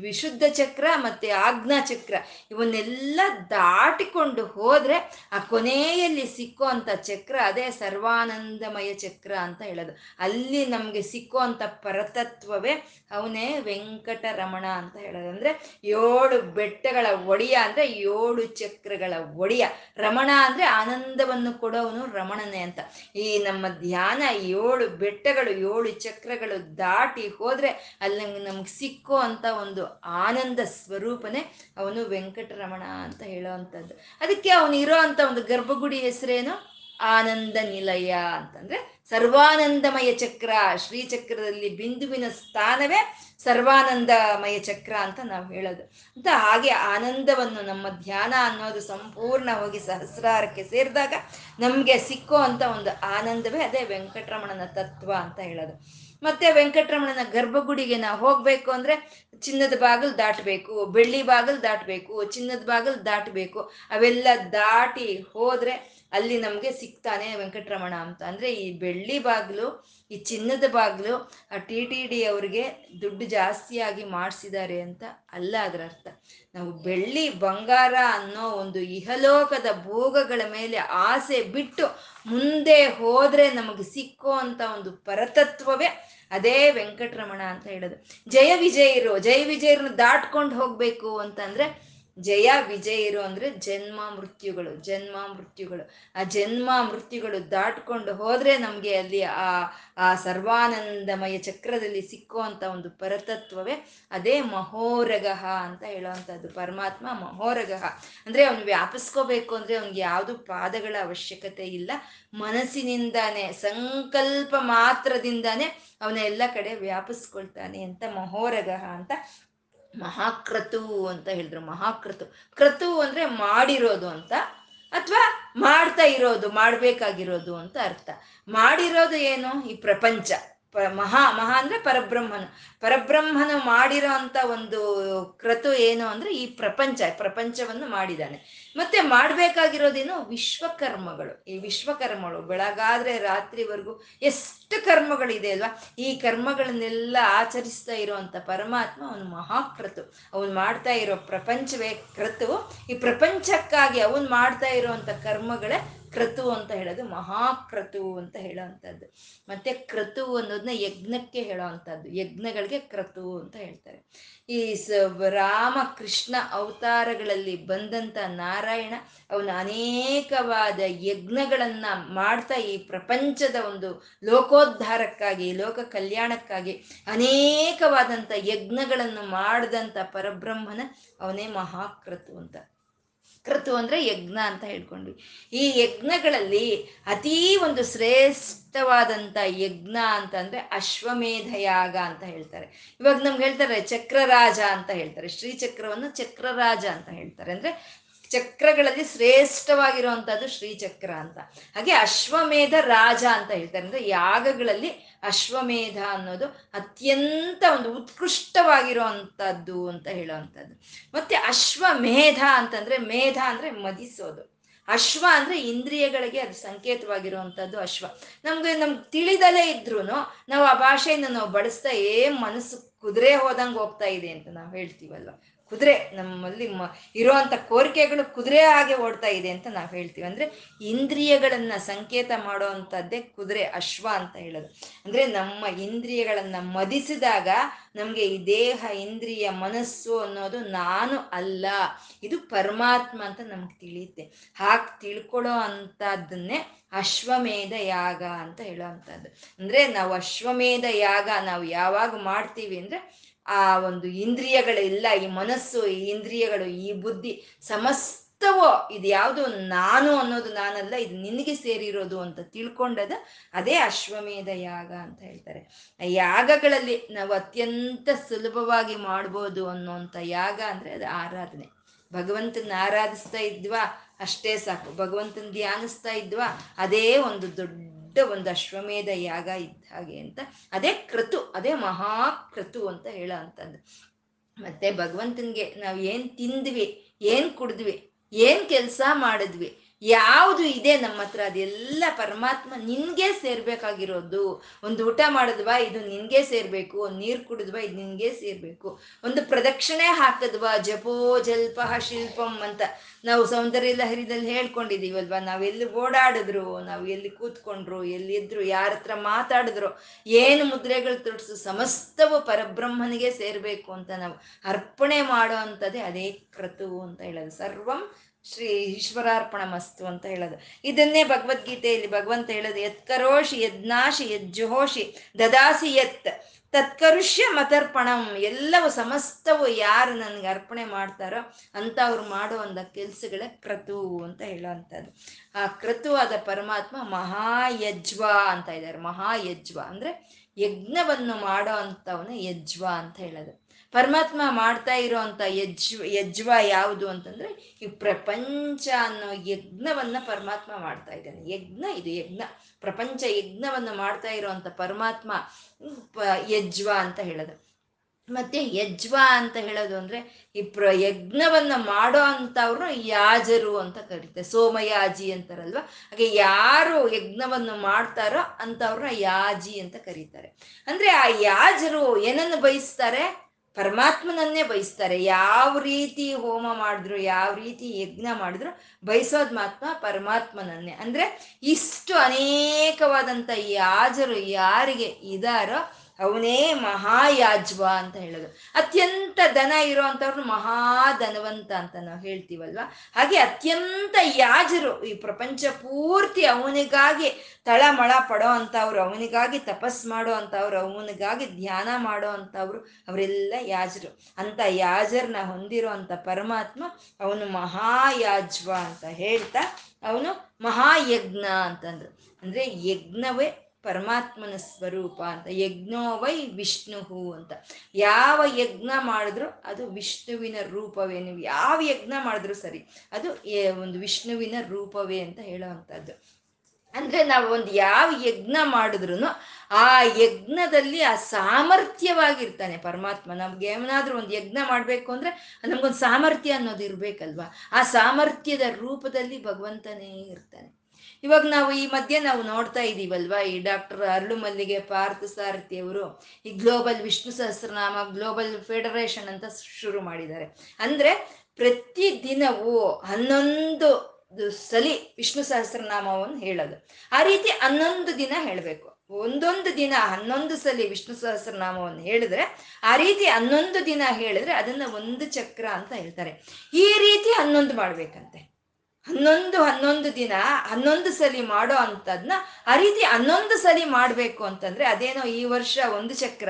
ವಿಶುದ್ಧ ಚಕ್ರ ಮತ್ತೆ ಆಜ್ಞಾ ಚಕ್ರ ಇವನ್ನೆಲ್ಲ ದಾಟಿಕೊಂಡು ಹೋದರೆ ಆ ಕೊನೆಯಲ್ಲಿ ಸಿಕ್ಕೋ ಚಕ್ರ ಅದೇ ಸರ್ವಾನಂದಮಯ ಚಕ್ರ ಅಂತ ಹೇಳೋದು. ಅಲ್ಲಿ ನಮಗೆ ಸಿಕ್ಕೋ ಪರತತ್ವವೇ ಅವನೇ ವೆಂಕಟರಮಣ ಅಂತ ಹೇಳೋದು. ಅಂದರೆ ಏಳು ಬೆಟ್ಟಗಳ ಒಡೆಯ ಅಂದ್ರೆ ಏಳು ಚಕ್ರಗಳ ಒಡೆಯ. ರಮಣ ಅಂದ್ರೆ ಆನಂದವನ್ನು ಕೊಡೋವನು ರಮಣನೇ ಅಂತ. ಈ ನಮ್ಮ ಧ್ಯಾನ ಏಳು ಬೆಟ್ಟಗಳು, ಏಳು ಚಕ್ರಗಳು ದಾಟಿ ಹೋದರೆ ಅಲ್ಲಿ ನಮ್ಗೆ ಸಿಕ್ಕೋ ಅಂತ ಒಂದು ಆನಂದ ಸ್ವರೂಪನೇ ಅವನು ವೆಂಕಟರಮಣ ಅಂತ ಹೇಳೋವಂಥದ್ದು. ಅದಕ್ಕೆ ಅವನು ಇರೋ ಅಂತ ಒಂದು ಗರ್ಭಗುಡಿ ಹೆಸರೇನು? ಆನಂದ ನಿಲಯ ಅಂತಂದ್ರೆ ಸರ್ವಾನಂದಮಯ ಚಕ್ರ, ಶ್ರೀಚಕ್ರದಲ್ಲಿ ಬಿಂದುವಿನ ಸ್ಥಾನವೇ ಸರ್ವಾನಂದಮಯ ಚಕ್ರ ಅಂತ ನಾವು ಹೇಳೋದು. ಅಂತ ಹಾಗೆ ಆನಂದವನ್ನು ನಮ್ಮ ಧ್ಯಾನ ಅನ್ನೋದು ಸಂಪೂರ್ಣ ಹೋಗಿ ಸಹಸ್ರಾರಕ್ಕೆ ಸೇರಿದಾಗ ನಮಗೆ ಸಿಕ್ಕೋ ಅಂತ ಒಂದು ಆನಂದವೇ ಅದೇ ವೆಂಕಟರಮಣನ ತತ್ವ ಅಂತ ಹೇಳೋದು. ಮತ್ತೆ ವೆಂಕಟರಮಣನ ಗರ್ಭಗುಡಿಗೆ ನಾವು ಹೋಗ್ಬೇಕು ಅಂದ್ರೆ ಚಿನ್ನದ ಬಾಗಿಲು ದಾಟಬೇಕು, ಬೆಳ್ಳಿ ಬಾಗಿಲು ದಾಟಬೇಕು, ಚಿನ್ನದ ಬಾಗಿಲು ದಾಟಬೇಕು. ಅವೆಲ್ಲ ದಾಟಿ ಹೋದ್ರೆ ಅಲ್ಲಿ ನಮಗೆ ಸಿಗ್ತಾನೆ ವೆಂಕಟರಮಣ ಅಂತ. ಅಂದ್ರೆ ಈ ಬೆಳ್ಳಿ ಬಾಗಿಲು, ಈ ಚಿನ್ನದ ಬಾಗಿಲು, ಆ ಟಿ ಟಿ ಡಿ ಅವ್ರಿಗೆ ದುಡ್ಡು ಜಾಸ್ತಿಯಾಗಿ ಮಾಡಿಸಿದ್ದಾರೆ ಅಂತ ಅಲ್ಲ ಅದರ ಅರ್ಥ. ನಾವು ಬೆಳ್ಳಿ ಬಂಗಾರ ಅನ್ನೋ ಒಂದು ಇಹಲೋಕದ ಭೋಗಗಳ ಮೇಲೆ ಆಸೆ ಬಿಟ್ಟು ಮುಂದೆ ಹೋದ್ರೆ ನಮಗೆ ಸಿಕ್ಕೋ ಅಂತ ಒಂದು ಪರತತ್ವವೇ ಅದೇ ವೆಂಕಟರಮಣ ಅಂತ ಹೇಳೋದು. ಜಯ ವಿಜಯರು ಜಯ ವಿಜಯರನ್ನ ದಾಟ್ಕೊಂಡು ಹೋಗಬೇಕು ಅಂತಂದ್ರೆ ಜಯ ವಿಜಯರು ಅಂದ್ರೆ ಜನ್ಮ ಮೃತ್ಯುಗಳು ಜನ್ಮ ಮೃತ್ಯುಗಳು. ಆ ಜನ್ಮ ಮೃತ್ಯುಗಳು ದಾಟ್ಕೊಂಡು ಹೋದ್ರೆ ನಮ್ಗೆ ಅಲ್ಲಿ ಆ ಆ ಸರ್ವಾನಂದಮಯ ಚಕ್ರದಲ್ಲಿ ಸಿಕ್ಕುವಂತ ಒಂದು ಪರತತ್ವವೇ ಅದೇ ಮಹೋರಗಹ ಅಂತ ಹೇಳುವಂಥದ್ದು ಪರಮಾತ್ಮ ಮಹೋರಗಹ. ಅಂದ್ರೆ ಅವನು ವ್ಯಾಪಿಸ್ಕೋಬೇಕು ಅಂದ್ರೆ ಅವ್ನಿಗೆ ಯಾವುದು ಪಾದಗಳ ಅವಶ್ಯಕತೆ ಇಲ್ಲ. ಮನಸ್ಸಿನಿಂದಾನೆ, ಸಂಕಲ್ಪ ಮಾತ್ರದಿಂದಾನೆ ಅವನ ಎಲ್ಲ ಕಡೆ ವ್ಯಾಪಿಸ್ಕೊಳ್ತಾನೆ ಅಂತ ಮಹೋರಗಹ ಅಂತ ಮಹಾಕ್ರತು ಅಂತ ಹೇಳಿದ್ರು. ಮಹಾಕ್ರತು ಕ್ರತು ಅಂದ್ರೆ ಮಾಡಿರೋದು ಅಂತ ಅಥವಾ ಮಾಡ್ತಾ ಇರೋದು, ಮಾಡ್ಬೇಕಾಗಿರೋದು ಅಂತ ಅರ್ಥ. ಮಾಡಿರೋದು ಏನು? ಈ ಪ್ರಪಂಚ. ಪ ಮಹಾ ಮಹಾ ಅಂದ್ರೆ ಪರಬ್ರಹ್ಮನು. ಪರಬ್ರಹ್ಮನು ಮಾಡಿರೋ ಅಂತ ಒಂದು ಕ್ರತು ಏನು ಅಂದ್ರೆ ಈ ಪ್ರಪಂಚ, ಪ್ರಪಂಚವನ್ನು ಮಾಡಿದ್ದಾನೆ. ಮತ್ತೆ ಮಾಡ್ಬೇಕಾಗಿರೋದೇನು ವಿಶ್ವಕರ್ಮಗಳು. ಈ ವಿಶ್ವಕರ್ಮಗಳು, ಬೆಳಗಾದ್ರೆ ರಾತ್ರಿವರೆಗೂ ಎಷ್ಟು ಕರ್ಮಗಳಿದೆ ಅಲ್ವಾ? ಈ ಕರ್ಮಗಳನ್ನೆಲ್ಲ ಆಚರಿಸ್ತಾ ಇರುವಂತ ಪರಮಾತ್ಮ ಅವನು ಮಹಾಕ್ರತು. ಅವನು ಮಾಡ್ತಾ ಇರೋ ಪ್ರಪಂಚವೇ ಕ್ರತು. ಈ ಪ್ರಪಂಚಕ್ಕಾಗಿ ಅವನು ಮಾಡ್ತಾ ಇರುವಂತ ಕರ್ಮಗಳೇ ಕ್ರತು ಅಂತ ಹೇಳೋದು ಮಹಾಕ್ರತು ಅಂತ ಹೇಳೋವಂಥದ್ದು ಮತ್ತೆ ಕ್ರತು ಅನ್ನೋದನ್ನ ಯಜ್ಞಕ್ಕೆ ಹೇಳೋವಂಥದ್ದು ಯಜ್ಞಗಳಿಗೆ ಕ್ರತು ಅಂತ ಹೇಳ್ತಾರೆ. ಈ ಸ ರಾಮ ಕೃಷ್ಣ ಅವತಾರಗಳಲ್ಲಿ ಬಂದಂಥ ನಾರಾಯಣ, ಅವನು ಅನೇಕವಾದ ಯಜ್ಞಗಳನ್ನು ಮಾಡ್ತಾ ಈ ಪ್ರಪಂಚದ ಒಂದು ಲೋಕೋದ್ಧಾರಕ್ಕಾಗಿ, ಲೋಕ ಕಲ್ಯಾಣಕ್ಕಾಗಿ ಅನೇಕವಾದಂಥ ಯಜ್ಞಗಳನ್ನು ಮಾಡಿದಂಥ ಪರಬ್ರಹ್ಮನ ಅವನೇ ಮಹಾಕ್ರತು ಅಂತ. ಕ್ರತು ಅಂದ್ರೆ ಯಜ್ಞ ಅಂತ ಹೇಳ್ಕೊಂಡ್ವಿ. ಈ ಯಜ್ಞಗಳಲ್ಲಿ ಅತೀ ಒಂದು ಶ್ರೇಷ್ಠವಾದಂಥ ಯಜ್ಞ ಅಂತಂದ್ರೆ ಅಶ್ವಮೇಧ ಯಾಗ ಅಂತ ಹೇಳ್ತಾರೆ. ಇವಾಗ ನಮ್ಗೆ ಹೇಳ್ತಾರೆ ಚಕ್ರರಾಜ ಅಂತ ಹೇಳ್ತಾರೆ. ಶ್ರೀಚಕ್ರವನ್ನು ಚಕ್ರರಾಜ ಅಂತ ಹೇಳ್ತಾರೆ. ಅಂದ್ರೆ ಚಕ್ರಗಳಲ್ಲಿ ಶ್ರೇಷ್ಠವಾಗಿರುವಂತಹದ್ದು ಶ್ರೀಚಕ್ರ ಅಂತ. ಹಾಗೆ ಅಶ್ವಮೇಧ ರಾಜ ಅಂತ ಹೇಳ್ತಾರೆ. ಅಂದ್ರೆ ಯಾಗಗಳಲ್ಲಿ ಅಶ್ವಮೇಧ ಅನ್ನೋದು ಅತ್ಯಂತ ಒಂದು ಉತ್ಕೃಷ್ಟವಾಗಿರುವಂಥದ್ದು ಅಂತ ಹೇಳುವಂಥದ್ದು ಮತ್ತೆ ಅಶ್ವಮೇಧ ಅಂತಂದ್ರೆ ಮೇಧ ಅಂದ್ರೆ ಮದಿಸೋದು. ಅಶ್ವ ಅಂದ್ರೆ ಇಂದ್ರಿಯಗಳಿಗೆ ಅದು ಸಂಕೇತವಾಗಿರುವಂಥದ್ದು ಅಶ್ವ. ನಮ್ಗೆ ನಮ್ಗೆ ತಿಳಿದಲೇ ಇದ್ರು ನಾವು ಆ ಭಾಷೆಯನ್ನು ನಾವು ಬಳಸ್ತಾ ಏ ಮನಸ್ಸು ಕುದುರೆ ಹೋದಂಗೆ ಹೋಗ್ತಾ ಇದೆ ಅಂತ ನಾವು ಹೇಳ್ತೀವಲ್ವ. ಕುದುರೆ ನಮ್ಮಲ್ಲಿ ಮ ಇರುವಂಥ ಕೋರಿಕೆಗಳು ಕುದುರೆ ಹಾಗೆ ಓಡ್ತಾ ಇದೆ ಅಂತ ನಾವು ಹೇಳ್ತೀವಿ. ಅಂದರೆ ಇಂದ್ರಿಯಗಳನ್ನು ಸಂಕೇತ ಮಾಡೋ ಅಂಥದ್ದೇ ಕುದುರೆ, ಅಶ್ವ ಅಂತ ಹೇಳೋದು. ಅಂದರೆ ನಮ್ಮ ಇಂದ್ರಿಯಗಳನ್ನು ಮದಿಸಿದಾಗ ನಮಗೆ ಈ ದೇಹ, ಇಂದ್ರಿಯ, ಮನಸ್ಸು ಅನ್ನೋದು ನಾನು ಅಲ್ಲ, ಇದು ಪರಮಾತ್ಮ ಅಂತ ನಮ್ಗೆ ತಿಳಿಯುತ್ತೆ. ಹಾಗೆ ತಿಳ್ಕೊಳ್ಳೋ ಅಂಥದ್ದನ್ನೇ ಅಶ್ವಮೇಧ ಯಾಗ ಅಂತ ಹೇಳೋ ಅಂದರೆ ನಾವು ಅಶ್ವಮೇಧ ಯಾಗ ನಾವು ಯಾವಾಗ ಮಾಡ್ತೀವಿ ಅಂದರೆ ಆ ಒಂದು ಇಂದ್ರಿಯಗಳೆಲ್ಲ, ಈ ಮನಸ್ಸು, ಈ ಇಂದ್ರಿಯಗಳು, ಈ ಬುದ್ಧಿ ಸಮಸ್ತವೋ ಇದು ಯಾವುದು ನಾನು ಅನ್ನೋದು ನಾನಲ್ಲ, ಇದು ನಿನಗೆ ಸೇರಿರೋದು ಅಂತ ತಿಳ್ಕೊಂಡದ ಅದೇ ಅಶ್ವಮೇಧ ಯಾಗ ಅಂತ ಹೇಳ್ತಾರೆ. ಯಾಗಗಳಲ್ಲಿ ನಾವು ಅತ್ಯಂತ ಸುಲಭವಾಗಿ ಮಾಡ್ಬೋದು ಅನ್ನೋಂಥ ಯಾಗ ಅಂದರೆ ಅದು ಆರಾಧನೆ. ಭಗವಂತನ ಆರಾಧಿಸ್ತಾ ಇದ್ವಾ, ಅಷ್ಟೇ ಸಾಕು. ಭಗವಂತನ ಧ್ಯಾನಿಸ್ತಾ ಇದ್ವಾ, ಅದೇ ಒಂದು ದೊಡ್ಡ ಒಂದು ಅಶ್ವಮೇಧ ಯಾಗ ಇದ್ದ ಹಾಗೆ ಅಂತ. ಅದೇ ಕೃತು, ಅದೇ ಮಹಾಕೃತು ಅಂತ ಹೇಳೋ ಅಂತಂದು ಮತ್ತೆ ಭಗವಂತನಿಗೆ ನಾವು ಏನು ತಿಂದ್ವಿ, ಏನು ಕುಡಿದ್ವಿ, ಏನು ಕೆಲಸ ಮಾಡಿದ್ವಿ ಯಾವುದು ಇದೆ ನಮ್ಮ ಹತ್ರ, ಅದೆಲ್ಲ ಪರಮಾತ್ಮ ನಿನ್ಗೆ ಸೇರ್ಬೇಕಾಗಿರೋದು. ಒಂದು ಊಟ ಮಾಡಿದ್ವಾ, ಇದು ನಿನ್ಗೆ ಸೇರ್ಬೇಕು. ಒಂದು ನೀರು ಕುಡಿದ್ವಾ, ಇದು ನಿನ್ಗೆ ಸೇರ್ಬೇಕು. ಒಂದು ಪ್ರದಕ್ಷಿಣೆ ಹಾಕದ್ವಾ, ಜಪೋ ಜಲ್ಪ ಶಿಲ್ಪಂ ಅಂತ. ನಾವು ಸೌಂದರ್ಯ ಲಹರಿದಲ್ಲಿ ಹೇಳ್ಕೊಂಡಿದೀವಲ್ವಾ ನಾವೆಲ್ಲಿ ಓಡಾಡಿದ್ರು, ನಾವು ಎಲ್ಲಿ ಕೂತ್ಕೊಂಡ್ರು, ಎಲ್ಲಿ ಇದ್ರು, ಯಾರ ಹತ್ರ ಮಾತಾಡಿದ್ರು, ಏನು ಮುದ್ರೆಗಳು ತೊಡಸು, ಸಮಸ್ತವು ಪರಬ್ರಹ್ಮನಿಗೆ ಸೇರ್ಬೇಕು ಅಂತ ನಾವು ಅರ್ಪಣೆ ಮಾಡೋ ಅಂಥದ್ದೇ ಅದೇ ಕ್ರತು ಅಂತ ಹೇಳೋದು. ಸರ್ವಂ ಶ್ರೀ ಈಶ್ವರಾರ್ಪಣ ಮಸ್ತು ಅಂತ ಹೇಳೋದು. ಇದನ್ನೇ ಭಗವದ್ಗೀತೆಯಲ್ಲಿ ಭಗವಂತ ಹೇಳೋದು ಯತ್ಕರೋಷಿ ಯಜ್ಞಾಶಿ ಯಜ್ಜುಹೋಷಿ ದದಾಸಿ ಯತ್ ತತ್ಕರುಷ್ಯ ಮತರ್ಪಣಂ, ಎಲ್ಲವೂ ಸಮಸ್ತವು ಯಾರು ನನಗೆ ಅರ್ಪಣೆ ಮಾಡ್ತಾರೋ ಅಂತ ಅವ್ರು ಮಾಡೋ ಒಂದು ಕೆಲ್ಸಗಳೇ ಕ್ರತು ಅಂತ ಹೇಳೋವಂಥದ್ದು. ಆ ಕ್ರತು ಆದ ಪರಮಾತ್ಮ ಮಹಾಯಜ್ವ ಅಂತ ಇದ್ದಾರೆ. ಮಹಾಯಜ್ವ ಅಂದರೆ ಯಜ್ಞವನ್ನು ಮಾಡೋ ಅಂಥವನ್ನ ಯಜ್ವ ಅಂತ ಹೇಳೋದು. ಪರಮಾತ್ಮ ಮಾಡ್ತಾ ಇರೋವಂಥ ಯಜ್ವ ಯಜ್ವ ಯಾವುದು ಅಂತಂದ್ರೆ ಈ ಪ್ರಪಂಚ ಅನ್ನೋ ಯಜ್ಞವನ್ನ ಪರಮಾತ್ಮ ಮಾಡ್ತಾ ಇದ್ದಾನೆ. ಯಜ್ಞ ಇದು ಯಜ್ಞ. ಪ್ರಪಂಚ ಯಜ್ಞವನ್ನು ಮಾಡ್ತಾ ಇರೋವಂಥ ಪರಮಾತ್ಮ ಯಜ್ವ ಅಂತ ಹೇಳೋದು. ಮತ್ತೆ ಯಜ್ವ ಅಂತ ಹೇಳೋದು ಅಂದ್ರೆ ಈ ಪ್ರ, ಯಜ್ಞವನ್ನ ಮಾಡೋ ಅಂತವ್ರು ಯಾಜರು ಅಂತ ಕರೀತಾರೆ. ಸೋಮಯಾಜಿ ಅಂತಾರಲ್ವ? ಹಾಗೆ ಯಾರು ಯಜ್ಞವನ್ನು ಮಾಡ್ತಾರೋ ಅಂತವ್ರನ್ನ ಯಾಜಿ ಅಂತ ಕರೀತಾರೆ. ಅಂದ್ರೆ ಆ ಯಾಜರು ಏನನ್ನು ಬಯಸ್ತಾರೆ? ಪರಮಾತ್ಮನನ್ನೇ ಬಯಸ್ತಾರೆ. ಯಾವ ರೀತಿ ಹೋಮ ಮಾಡಿದ್ರು, ಯಾವ ರೀತಿ ಯಜ್ಞ ಮಾಡಿದ್ರು ಬಯಸೋದ್ ಮಾತ್ರ ಪರಮಾತ್ಮನನ್ನೇ. ಅಂದ್ರೆ ಇಷ್ಟು ಅನೇಕವಾದಂಥ ಯಾಜರು ಯಾರಿಗೆ ಇದಾರೋ ಅವನೇ ಮಹಾಯಾಜ್ವ ಅಂತ ಹೇಳೋದು. ಅತ್ಯಂತ ದನ ಮಹಾ ಮಹಾಧನವಂತ ಅಂತ ನಾವು ಹೇಳ್ತೀವಲ್ವ? ಹಾಗೆ ಅತ್ಯಂತ ಯಾಜರು ಈ ಪ್ರಪಂಚ ಪೂರ್ತಿ ಅವನಿಗಾಗಿ ತಳಮಳ ಪಡೋ ಅಂಥವ್ರು ಅವನಿಗಾಗಿ ತಪಸ್ ಮಾಡೋ ಅಂಥವ್ರು ಅವನಿಗಾಗಿ ಧ್ಯಾನ ಮಾಡೋ ಅಂಥವ್ರು ಅವರೆಲ್ಲ ಯಾಜರು. ಅಂತ ಯಾಜರ್ನ ಹೊಂದಿರೋ ಅಂಥ ಪರಮಾತ್ಮ ಅವನು ಮಹಾಯಾಜ್ವ ಅಂತ ಹೇಳ್ತಾ ಅವನು ಮಹಾಯಜ್ಞ ಅಂತಂದ್ರು. ಅಂದ್ರೆ ಯಜ್ಞವೇ ಪರಮಾತ್ಮನ ಸ್ವರೂಪ ಅಂತ. ಯಜ್ಞೋ ವೈ ವಿಷ್ಣು ಅಂತ. ಯಾವ ಯಜ್ಞ ಮಾಡಿದ್ರು ಅದು ವಿಷ್ಣುವಿನ ರೂಪವೇ. ನೀವು ಯಾವ ಯಜ್ಞ ಮಾಡಿದ್ರು ಸರಿ, ಅದು ಒಂದು ವಿಷ್ಣುವಿನ ರೂಪವೇ ಅಂತ ಹೇಳುವಂಥದ್ದು. ಅಂದ್ರೆ ನಾವು ಒಂದು ಯಾವ ಯಜ್ಞ ಮಾಡಿದ್ರು ಆ ಯಜ್ಞದಲ್ಲಿ ಆ ಸಾಮರ್ಥ್ಯವಾಗಿರ್ತಾನೆ ಪರಮಾತ್ಮ. ನಮ್ಗೆ ಏನಾದ್ರೂ ಒಂದು ಯಜ್ಞ ಮಾಡ್ಬೇಕು ಅಂದ್ರೆ ನಮ್ಗೊಂದು ಸಾಮರ್ಥ್ಯ ಅನ್ನೋದು ಇರ್ಬೇಕಲ್ವಾ? ಆ ಸಾಮರ್ಥ್ಯದ ರೂಪದಲ್ಲಿ ಭಗವಂತನೇ ಇರ್ತಾನೆ. ಇವಾಗ ನಾವು ಈ ಮಧ್ಯೆ ನಾವು ನೋಡ್ತಾ ಇದ್ದೀವಲ್ವಾ ಈ ಡಾಕ್ಟರ್ ಅರಳು ಮಲ್ಲಿಗೆ ಪಾರ್ಥ ಸಾರಥಿ ಅವರು ಈ global Vishnu Sahasranama, global federation ಅಂತ ಶುರು ಮಾಡಿದ್ದಾರೆ. ಅಂದ್ರೆ ಪ್ರತಿ ದಿನವೂ ಹನ್ನೊಂದು ಸಲಿ ವಿಷ್ಣು ಸಹಸ್ರನಾಮವನ್ನು ಹೇಳೋದು. ಆ ರೀತಿ ಹನ್ನೊಂದು ದಿನ ಹೇಳಬೇಕು. ಒಂದೊಂದು ದಿನ ಹನ್ನೊಂದು ಸಲಿ ವಿಷ್ಣು ಸಹಸ್ರನಾಮವನ್ನು ಹೇಳಿದ್ರೆ ಆ ರೀತಿ ಹನ್ನೊಂದು ದಿನ ಹೇಳಿದ್ರೆ ಅದನ್ನ ಒಂದು ಚಕ್ರ ಅಂತ ಹೇಳ್ತಾರೆ. ಈ ರೀತಿ ಹನ್ನೊಂದು ಮಾಡ್ಬೇಕಂತೆ. ಹನ್ನೊಂದು ಹನ್ನೊಂದು ದಿನ ಹನ್ನೊಂದು ಸಲಿ ಮಾಡೋ ಅಂಥದ್ನ ಆ ರೀತಿ ಹನ್ನೊಂದು ಸಲಿ ಮಾಡಬೇಕು ಅಂತಂದ್ರೆ ಅದೇನೋ ಈ ವರ್ಷ ಒಂದು ಚಕ್ರ,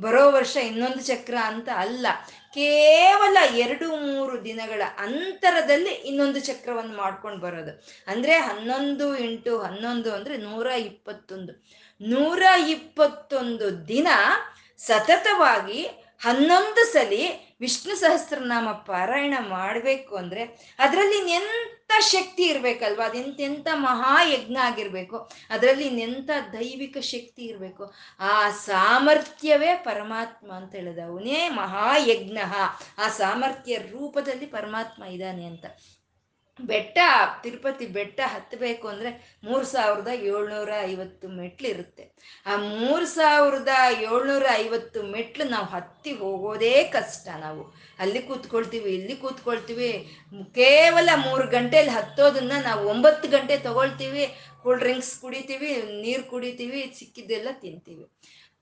ಬರೋ ವರ್ಷ ಇನ್ನೊಂದು ಚಕ್ರ ಅಂತ ಅಲ್ಲ. ಕೇವಲ ಎರಡು ಮೂರು ದಿನಗಳ ಅಂತರದಲ್ಲಿ ಇನ್ನೊಂದು ಚಕ್ರವನ್ನು ಮಾಡ್ಕೊಂಡು ಬರೋದು. ಅಂದ್ರೆ ಹನ್ನೊಂದು ಇಂಟು ಹನ್ನೊಂದು ಅಂದ್ರೆ ನೂರ ಇಪ್ಪತ್ತೊಂದು. ನೂರ ಇಪ್ಪತ್ತೊಂದು ದಿನ ಸತತವಾಗಿ ಹನ್ನೊಂದು ಸಲಿ ವಿಷ್ಣು ಸಹಸ್ರನಾಮ ಪಾರಾಯಣ ಮಾಡಬೇಕು ಅಂದ್ರೆ ಅದರಲ್ಲಿ ಎಂತ ಶಕ್ತಿ ಇರ್ಬೇಕಲ್ವಾ? ಅದೆಂತೆಂಥ ಮಹಾಯಜ್ಞ ಆಗಿರ್ಬೇಕು. ಅದರಲ್ಲಿ ಇನ್ನೆಂಥ ದೈವಿಕ ಶಕ್ತಿ ಇರಬೇಕು? ಆ ಸಾಮರ್ಥ್ಯವೇ ಪರಮಾತ್ಮ ಅಂತ ಹೇಳಿದ ಅವನೇ ಮಹಾಯಜ್ಞ ಆ ಸಾಮರ್ಥ್ಯ ರೂಪದಲ್ಲಿ ಪರಮಾತ್ಮ ಇದ್ದಾನೆ ಅಂತ. ಬೆಟ್ಟ, ತಿರುಪತಿ ಬೆಟ್ಟ ಹತ್ತಬೇಕು ಅಂದರೆ ಮೂರು ಸಾವಿರದ ಏಳ್ನೂರ ಐವತ್ತು ಮೆಟ್ಲು ಇರುತ್ತೆ. ಆ ಮೂರು ಸಾವಿರದ ಏಳ್ನೂರ ಐವತ್ತು ಮೆಟ್ಲು ನಾವು ಹತ್ತಿ ಹೋಗೋದೇ ಕಷ್ಟ ನಾವು. ಅಲ್ಲಿ ಕೂತ್ಕೊಳ್ತೀವಿ, ಇಲ್ಲಿ ಕೂತ್ಕೊಳ್ತೀವಿ. ಕೇವಲ ಮೂರು ಗಂಟೆಯಲ್ಲಿ ಹತ್ತೋದನ್ನ ನಾವು ಒಂಬತ್ತು ಗಂಟೆ ತಗೊಳ್ತೀವಿ. ಕೂಲ್ ಡ್ರಿಂಕ್ಸ್ ಕುಡಿತೀವಿ, ನೀರು ಕುಡಿತೀವಿ, ಸಿಕ್ಕಿದ್ದೆಲ್ಲ ತಿಂತೀವಿ.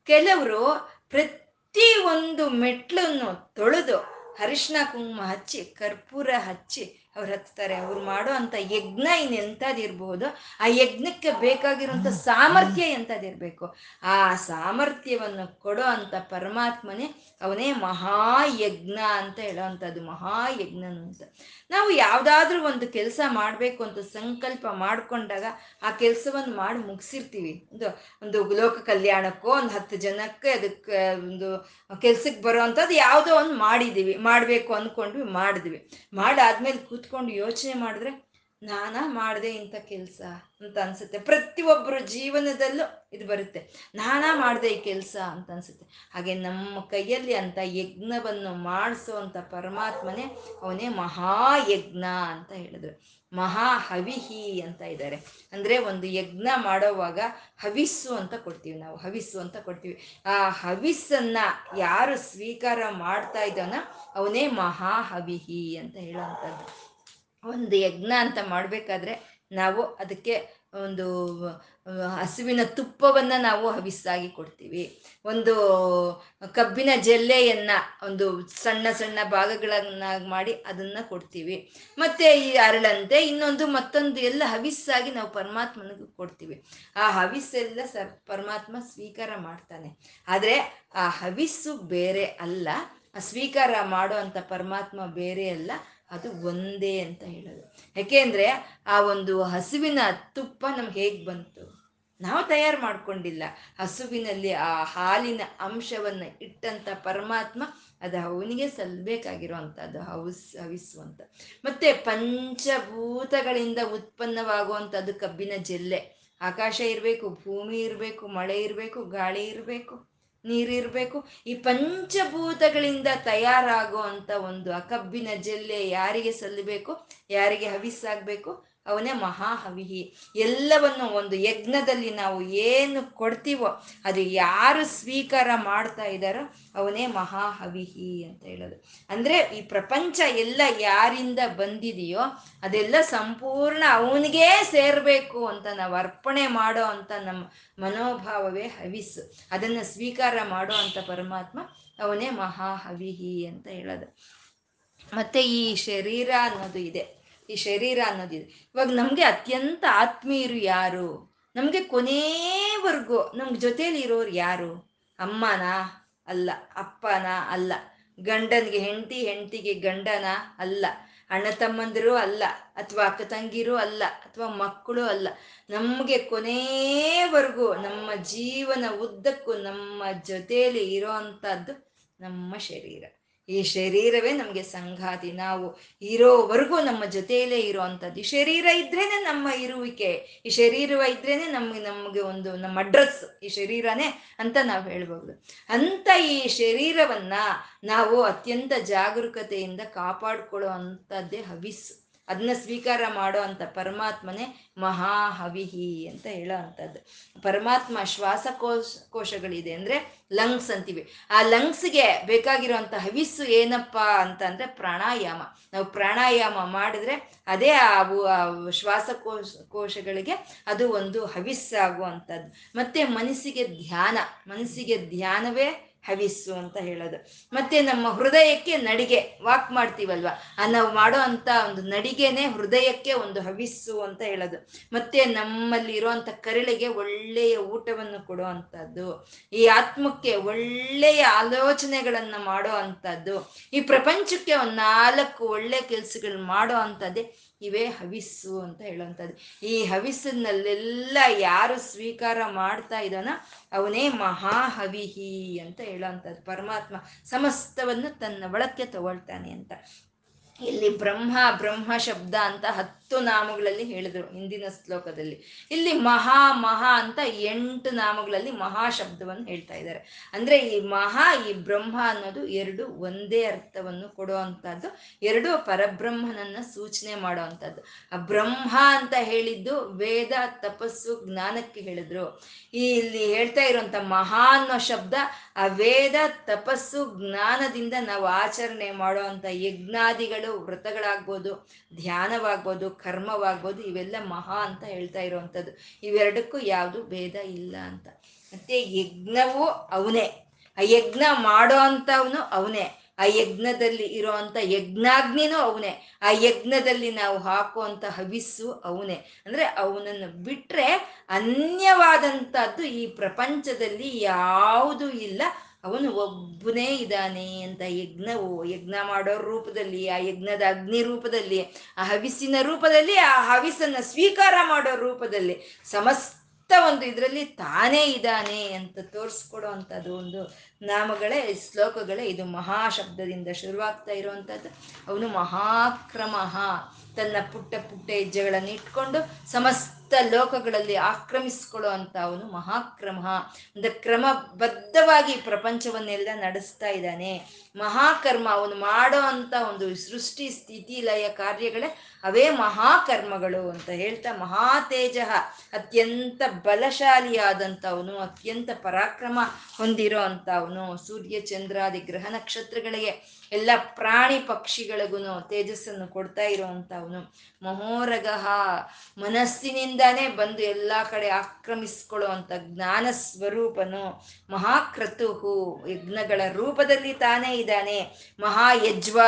ಕೆಲವರು ಪ್ರತಿ ಒಂದು ಮೆಟ್ಲನ್ನು ತೊಳೆದು ಅರಿಶಿನ ಕುಂಕುಮ ಹಚ್ಚಿ, ಕರ್ಪೂರ ಹಚ್ಚಿ ಅವ್ರು ಹತ್ತಾರೆ ಅವ್ರು ಮಾಡೋ ಅಂತ ಯಜ್ಞ ಇನ್ನು ಆ ಯಜ್ಞಕ್ಕೆ ಬೇಕಾಗಿರುವಂಥ ಸಾಮರ್ಥ್ಯ ಎಂತದಿರ್ಬೇಕು ಆ ಸಾಮರ್ಥ್ಯವನ್ನು ಕೊಡೋ ಅಂತ ಪರಮಾತ್ಮನೇ ಅವನೇ ಮಹಾಯಜ್ಞ ಅಂತ ಹೇಳೋವಂಥದ್ದು ಮಹಾಯಜ್ಞನು ಅಂತ. ನಾವು ಯಾವುದಾದ್ರೂ ಒಂದು ಕೆಲಸ ಮಾಡಬೇಕು ಅಂತ ಸಂಕಲ್ಪ ಮಾಡಿಕೊಂಡಾಗ ಆ ಕೆಲಸವನ್ನು ಮಾಡಿ ಮುಗಿಸಿರ್ತೀವಿ. ಒಂದು ಒಂದು ಲೋಕ ಕಲ್ಯಾಣಕ್ಕೋ ಒಂದು ಹತ್ತು ಜನಕ್ಕೆ ಅದಕ್ಕೆ ಒಂದು ಕೆಲ್ಸಕ್ಕೆ ಬರೋ ಅಂಥದ್ದು ಯಾವುದೋ ಒಂದು ಮಾಡಿದ್ದೀವಿ ಮಾಡಬೇಕು ಅಂದ್ಕೊಂಡ್ವಿ ಮಾಡಿದ್ವಿ. ಮಾಡಾದ್ಮೇಲೆ ಕೂತ್ಕೊಂಡು ಯೋಚನೆ ಮಾಡಿದ್ರೆ, ನಾನಾ ಮಾಡಿದೆ ಇಂಥ ಕೆಲಸ ಅಂತ ಅನ್ಸುತ್ತೆ. ಪ್ರತಿಯೊಬ್ಬರ ಜೀವನದಲ್ಲೂ ಇದು ಬರುತ್ತೆ. ನಾನಾ ಮಾಡಿದೆ ಈ ಕೆಲಸ ಅಂತ ಅನ್ಸುತ್ತೆ. ಹಾಗೆ ನಮ್ಮ ಕೈಯಲ್ಲಿ ಅಂತ ಯಜ್ಞವನ್ನು ಮಾಡಿಸೋ ಅಂತ ಪರಮಾತ್ಮನೇ ಅವನೇ ಮಹಾಯಜ್ಞ ಅಂತ ಹೇಳಿದ್ರು. ಮಹಾ ಹವಿಹಿ ಅಂತ ಇದ್ದಾರೆ. ಅಂದರೆ ಒಂದು ಯಜ್ಞ ಮಾಡೋವಾಗ ಹವಿಸ್ಸು ಅಂತ ಕೊಡ್ತೀವಿ ನಾವು. ಹವಿಸ್ಸು ಅಂತ ಕೊಡ್ತೀವಿ. ಆ ಹವಿಸ್ಸನ್ನು ಯಾರು ಸ್ವೀಕಾರ ಮಾಡ್ತಾ ಇದ್ದಾನೋ ಅವನೇ ಮಹಾ ಹವಿಹಿ ಅಂತ ಹೇಳೋವಂಥದ್ದು. ಒಂದು ಯಜ್ಞ ಅಂತ ಮಾಡಬೇಕಾದ್ರೆ ನಾವು ಅದಕ್ಕೆ ಒಂದು ಹಸುವಿನ ತುಪ್ಪವನ್ನು ನಾವು ಹವಿಸ್ಸಾಗಿ ಕೊಡ್ತೀವಿ. ಒಂದು ಕಬ್ಬಿನ ಜಲ್ಲೆಯನ್ನ ಒಂದು ಸಣ್ಣ ಸಣ್ಣ ಭಾಗಗಳನ್ನಾಗಿ ಮಾಡಿ ಅದನ್ನ ಕೊಡ್ತೀವಿ. ಮತ್ತೆ ಈ ಅರಳಂತೆ ಇನ್ನೊಂದು ಮತ್ತೊಂದು ಎಲ್ಲ ಹವಿಸ್ಸಾಗಿ ನಾವು ಪರಮಾತ್ಮನಿಗೆ ಕೊಡ್ತೀವಿ. ಆ ಹವಿಸ್ಸೆಲ್ಲ ಸ ಪರಮಾತ್ಮ ಸ್ವೀಕಾರ ಮಾಡ್ತಾನೆ. ಆದರೆ ಆ ಹವಿಸ್ಸು ಬೇರೆ ಅಲ್ಲ ಸ್ವೀಕಾರ ಮಾಡೋ ಪರಮಾತ್ಮ ಬೇರೆ ಅಲ್ಲ ಅದು ಒಂದೇ ಅಂತ ಹೇಳೋದು. ಯಾಕೆಂದ್ರೆ ಆ ಒಂದು ಹಸುವಿನ ತುಪ್ಪ ನಮ್ಗೆ ಹೇಗೆ ಬಂತು? ನಾವು ತಯಾರು ಮಾಡ್ಕೊಂಡಿಲ್ಲ. ಹಸುವಿನಲ್ಲಿ ಆ ಹಾಲಿನ ಅಂಶವನ್ನು ಇಟ್ಟಂತ ಪರಮಾತ್ಮ ಅದು ಅವನಿಗೆ ಸಲ್ಬೇಕಾಗಿರುವಂಥದ್ದು ಹೌಸ್ ಹವಿಸುವಂಥ ಮತ್ತೆ ಪಂಚಭೂತಗಳಿಂದ ಉತ್ಪನ್ನವಾಗುವಂಥದ್ದು ಕಬ್ಬಿನ ಜಲ್ಲೆ. ಆಕಾಶ ಇರಬೇಕು, ಭೂಮಿ ಇರಬೇಕು, ಮಳೆ ಇರಬೇಕು, ಗಾಳಿ ಇರಬೇಕು. ನೀರಿರಬೇಕು. ಈ ಪಂಚಭೂತಗಳಿಂದ ತಯಾರಾಗುವಂಥ ಒಂದು ಆ ಕಬ್ಬಿನ ಜಲ್ಲೆ ಯಾರಿಗೆ ಸಲ್ಲಬೇಕು? ಯಾರಿಗೆ ಹವಿಸ್ಸಾಗಬೇಕು? ಅವನೇ ಮಹಾಹವಿಹಿ. ಎಲ್ಲವನ್ನು ಒಂದು ಯಜ್ಞದಲ್ಲಿ ನಾವು ಏನು ಕೊಡ್ತೀವೋ ಅದು ಯಾರು ಸ್ವೀಕಾರ ಮಾಡ್ತಾ ಇದ್ದಾರೋ ಅವನೇ ಮಹಾಹವಿಹಿ ಅಂತ ಹೇಳೋದು. ಅಂದರೆ ಈ ಪ್ರಪಂಚ ಎಲ್ಲ ಯಾರಿಂದ ಬಂದಿದೆಯೋ ಅದೆಲ್ಲ ಸಂಪೂರ್ಣ ಅವನಿಗೇ ಸೇರಬೇಕು ಅಂತ ನಾವು ಅರ್ಪಣೆ ಮಾಡೋ ಅಂತ ನಮ್ಮ ಮನೋಭಾವವೇ ಹವಿಸ್ಸು. ಅದನ್ನು ಸ್ವೀಕಾರ ಮಾಡೋ ಅಂತ ಪರಮಾತ್ಮ ಅವನೇ ಮಹಾಹವಿಹಿ ಅಂತ ಹೇಳೋದು. ಮತ್ತೆ ಈ ಶರೀರ ಅನ್ನೋದು ಇದೆ. ಈ ಶರೀರ ಅನ್ನೋದಿದೆ ಇವಾಗ ನಮಗೆ ಅತ್ಯಂತ ಆತ್ಮೀಯರು ಯಾರು? ನಮಗೆ ಕೊನೆವರೆಗೂ ನಮ್ಗೆ ಜೊತೇಲಿ ಇರೋರು ಯಾರು? ಅಮ್ಮನ? ಅಲ್ಲ. ಅಪ್ಪನ? ಅಲ್ಲ. ಗಂಡನಿಗೆ ಹೆಂಡತಿ, ಹೆಂಡತಿಗೆ ಗಂಡನ? ಅಲ್ಲ. ಅಣ್ಣ ತಮ್ಮಂದಿರು? ಅಲ್ಲ. ಅಥವಾ ಅಕ್ಕ ತಂಗಿರು? ಅಲ್ಲ. ಅಥವಾ ಮಕ್ಕಳು? ಅಲ್ಲ. ನಮಗೆ ಕೊನೆವರೆಗೂ ನಮ್ಮ ಜೀವನ ಉದ್ದಕ್ಕೂ ನಮ್ಮ ಜೊತೆಯಲ್ಲಿ ಇರೋ ನಮ್ಮ ಶರೀರ. ಈ ಶರೀರವೇ ನಮಗೆ ಸಂಘಾತಿ. ನಾವು ಇರೋವರೆಗೂ ನಮ್ಮ ಜೊತೆಯಲ್ಲೇ ಇರೋ ಅಂಥದ್ದು ಈ ಶರೀರ ಇದ್ರೇನೆ ನಮ್ಮ ಇರುವಿಕೆ. ಈ ಶರೀರ ಇದ್ರೇನೆ ನಮ್ಗೆ, ನಮಗೆ ಒಂದು ನಮ್ಮ ಅಡ್ರೆಸ್ ಈ ಶರೀರನೇ ಅಂತ ನಾವು ಹೇಳ್ಬಹುದು. ಅಂತ ಈ ಶರೀರವನ್ನ ನಾವು ಅತ್ಯಂತ ಜಾಗರೂಕತೆಯಿಂದ ಕಾಪಾಡ್ಕೊಳ್ಳೋ ಅಂಥದ್ದೇ ಹವಿಸ್ಸು ಅದನ್ನ ಸ್ವೀಕಾರ ಮಾಡೋ ಅಂತ ಪರಮಾತ್ಮನೇ ಮಹಾಹವಿಹಿ ಅಂತ ಹೇಳೋ ಅಂಥದ್ದು. ಪರಮಾತ್ಮ ಶ್ವಾಸಕೋಶ ಕೋಶಗಳಿದೆ ಅಂದರೆ ಲಂಗ್ಸ್ ಅಂತೀವಿ. ಆ ಲಂಗ್ಸ್ಗೆ ಬೇಕಾಗಿರುವಂಥ ಹವಿಸ್ಸು ಏನಪ್ಪ ಅಂತಂದರೆ ಪ್ರಾಣಾಯಾಮ. ನಾವು ಪ್ರಾಣಾಯಾಮ ಮಾಡಿದ್ರೆ ಅದೇ ಆ ಶ್ವಾಸಕೋಶ ಕೋಶಗಳಿಗೆ ಅದು ಒಂದು ಹವಿಸ್ಸಾಗುವಂಥದ್ದು. ಮತ್ತೆ ಮನಸ್ಸಿಗೆ ಧ್ಯಾನ. ಮನಸ್ಸಿಗೆ ಧ್ಯಾನವೇ ಹವಿಸ್ಸು ಅಂತ ಹೇಳೋದು. ಮತ್ತೆ ನಮ್ಮ ಹೃದಯಕ್ಕೆ ನಡಿಗೆ ವಾಕ್ ಮಾಡ್ತೀವಲ್ವ? ಆ ನಾವು ಮಾಡೋ ಅಂತ ಒಂದು ನಡಿಗೆನೆ ಹೃದಯಕ್ಕೆ ಒಂದು ಹವಿಸ್ಸು ಅಂತ ಹೇಳೋದು. ಮತ್ತೆ ನಮ್ಮಲ್ಲಿ ಇರುವಂತ ಕರಳಿಗೆ ಒಳ್ಳೆಯ ಊಟವನ್ನು ಕೊಡೋ ಅಂಥದ್ದು ಈ ಆತ್ಮಕ್ಕೆ ಒಳ್ಳೆಯ ಆಲೋಚನೆಗಳನ್ನ ಮಾಡೋ ಅಂತದ್ದು ಈ ಪ್ರಪಂಚಕ್ಕೆ ಒಂದು ನಾಲ್ಕು ಒಳ್ಳೆ ಕೆಲ್ಸಗಳು ಮಾಡೋ ಇವೇ ಹವಿಸ್ಸು ಅಂತ ಹೇಳುವಂಥದ್ದು. ಈ ಹವಿಸ್ಸಿನಲ್ಲೆಲ್ಲ ಯಾರು ಸ್ವೀಕಾರ ಮಾಡ್ತಾ ಇದ್ದಾನೋ ಅವನೇ ಮಹಾಹವಿಹಿ ಅಂತ ಹೇಳುವಂಥದ್ದು. ಪರಮಾತ್ಮ ಸಮಸ್ತವನ್ನು ತನ್ನ ಒಳಕ್ಕೆ ತಗೊಳ್ತಾನೆ ಅಂತ. ಇಲ್ಲಿ ಬ್ರಹ್ಮ ಬ್ರಹ್ಮ ಶಬ್ದ ಅಂತ ಹತ್ತು ಹತ್ತು ನಾಮಗಳಲ್ಲಿ ಹೇಳಿದ್ರು ಹಿಂದಿನ ಶ್ಲೋಕದಲ್ಲಿ. ಇಲ್ಲಿ ಮಹಾ ಮಹಾ ಅಂತ ಎಂಟು ನಾಮಗಳಲ್ಲಿ ಮಹಾ ಶಬ್ದವನ್ನು ಹೇಳ್ತಾ ಇದ್ದಾರೆ. ಅಂದ್ರೆ ಈ ಮಹಾ, ಈ ಬ್ರಹ್ಮ ಅನ್ನೋದು ಎರಡು ಒಂದೇ ಅರ್ಥವನ್ನು ಕೊಡುವಂತಹದ್ದು ಎರಡು ಪರಬ್ರಹ್ಮನನ್ನ ಸೂಚನೆ ಮಾಡುವಂಥದ್ದು. ಆ ಬ್ರಹ್ಮ ಅಂತ ಹೇಳಿದ್ದು ವೇದ, ತಪಸ್ಸು, ಜ್ಞಾನಕ್ಕೆ ಹೇಳಿದ್ರು. ಈ ಇಲ್ಲಿ ಹೇಳ್ತಾ ಇರುವಂತ ಮಹಾ ಅನ್ನೋ ಶಬ್ದ, ಆ ವೇದ, ತಪಸ್ಸು, ಜ್ಞಾನದಿಂದ ನಾವು ಆಚರಣೆ ಮಾಡುವಂತ ಯಜ್ಞಾದಿಗಳು, ವ್ರತಗಳಾಗ್ಬೋದು, ಧ್ಯಾನವಾಗ್ಬೋದು ಕರ್ಮವಾಗ್ಬೋದು, ಇವೆಲ್ಲ ಮಹಾ ಅಂತ ಹೇಳ್ತಾ ಇರುವಂಥದ್ದು. ಇವೆರಡಕ್ಕೂ ಯಾವುದು ಭೇದ ಇಲ್ಲ ಅಂತ. ಮತ್ತೆ ಯಜ್ಞವು ಅವನೇ. ಆ ಯಜ್ಞ ಮಾಡೋ ಅಂಥವನು ಅವನೇ. ಆ ಯಜ್ಞದಲ್ಲಿ ಇರೋವಂಥ ಯಜ್ಞಾಗ್ನಿನೂ ಅವನೇ. ಆ ಯಜ್ಞದಲ್ಲಿ ನಾವು ಹಾಕುವಂಥ ಹವಿಸ್ಸು ಅವನೇ. ಅಂದ್ರೆ ಅವನನ್ನು ಬಿಟ್ಟರೆ ಅನ್ಯವಾದಂಥದ್ದು ಈ ಪ್ರಪಂಚದಲ್ಲಿ ಯಾವುದು ಇಲ್ಲ. ಅವನು ಒಬ್ಬನೇ ಇದ್ದಾನೆ ಅಂತ ಯಜ್ಞವು ಯಜ್ಞ ಮಾಡೋ ರೂಪದಲ್ಲಿ, ಆ ಯಜ್ಞದ ಅಗ್ನಿ ರೂಪದಲ್ಲಿ, ಆ ಹವಿಸಿನ ರೂಪದಲ್ಲಿ, ಆ ಹವಿಸನ್ನು ಸ್ವೀಕಾರ ಮಾಡೋ ರೂಪದಲ್ಲಿ ಸಮಸ್ತ ಒಂದು ಇದರಲ್ಲಿ ತಾನೇ ಇದ್ದಾನೆ ಅಂತ ತೋರಿಸ್ಕೊಡೋ ಅಂಥದ್ದು ಒಂದು ನಾಮಗಳೇ, ಶ್ಲೋಕಗಳೇ. ಇದು ಮಹಾಶಬ್ದದಿಂದ ಶುರುವಾಗ್ತಾ ಇರುವಂಥದ್ದು. ಅವನು ಮಹಾಕ್ರಮ ತನ್ನ ಪುಟ್ಟ ಪುಟ್ಟ ಹೆಜ್ಜೆಗಳನ್ನು ಇಟ್ಕೊಂಡು ಸಮಸ್ತ ಲೋಕಗಳಲ್ಲಿ ಆಕ್ರಮಿಸ್ಕೊಳ್ಳೋ ಅಂತ ಅವನು ಮಹಾಕ್ರಮ. ಒಂದು ಕ್ರಮಬದ್ಧವಾಗಿ ಪ್ರಪಂಚವನ್ನೆಲ್ಲ ನಡೆಸ್ತಾ ಇದ್ದಾನೆ. ಮಹಾಕರ್ಮ, ಅವನು ಮಾಡೋ ಅಂತ ಒಂದು ಸೃಷ್ಟಿ, ಸ್ಥಿತಿ, ಲಯ, ಕಾರ್ಯಗಳೇ ಅವೇ ಮಹಾಕರ್ಮಗಳು ಅಂತ ಹೇಳ್ತಾ ಮಹಾತೇಜ, ಅತ್ಯಂತ ಬಲಶಾಲಿಯಾದಂಥವನು, ಅತ್ಯಂತ ಪರಾಕ್ರಮ ಹೊಂದಿರೋ ಅಂಥವನು. ಸೂರ್ಯ ಚಂದ್ರಾದಿ ಗ್ರಹ ನಕ್ಷತ್ರಗಳಿಗೆ ಎಲ್ಲ ಪ್ರಾಣಿ ಪಕ್ಷಿಗಳಿಗೂ ತೇಜಸ್ಸನ್ನು ಕೊಡ್ತಾ ಇರುವಂಥವನು. ಮಹೋರಗಹ ಮನಸ್ಸಿನಿಂದಾನೇ ಬಂದು ಎಲ್ಲ ಕಡೆ ಆಕ್ರಮಿಸ್ಕೊಳ್ಳುವಂಥ ಜ್ಞಾನ ಸ್ವರೂಪನು ಮಹಾಕ್ರತುಹು. ಯಜ್ಞಗಳ ರೂಪದಲ್ಲಿ ತಾನೇ ಇದ್ದಾನೆ. ಮಹಾ ಯಜ್ವ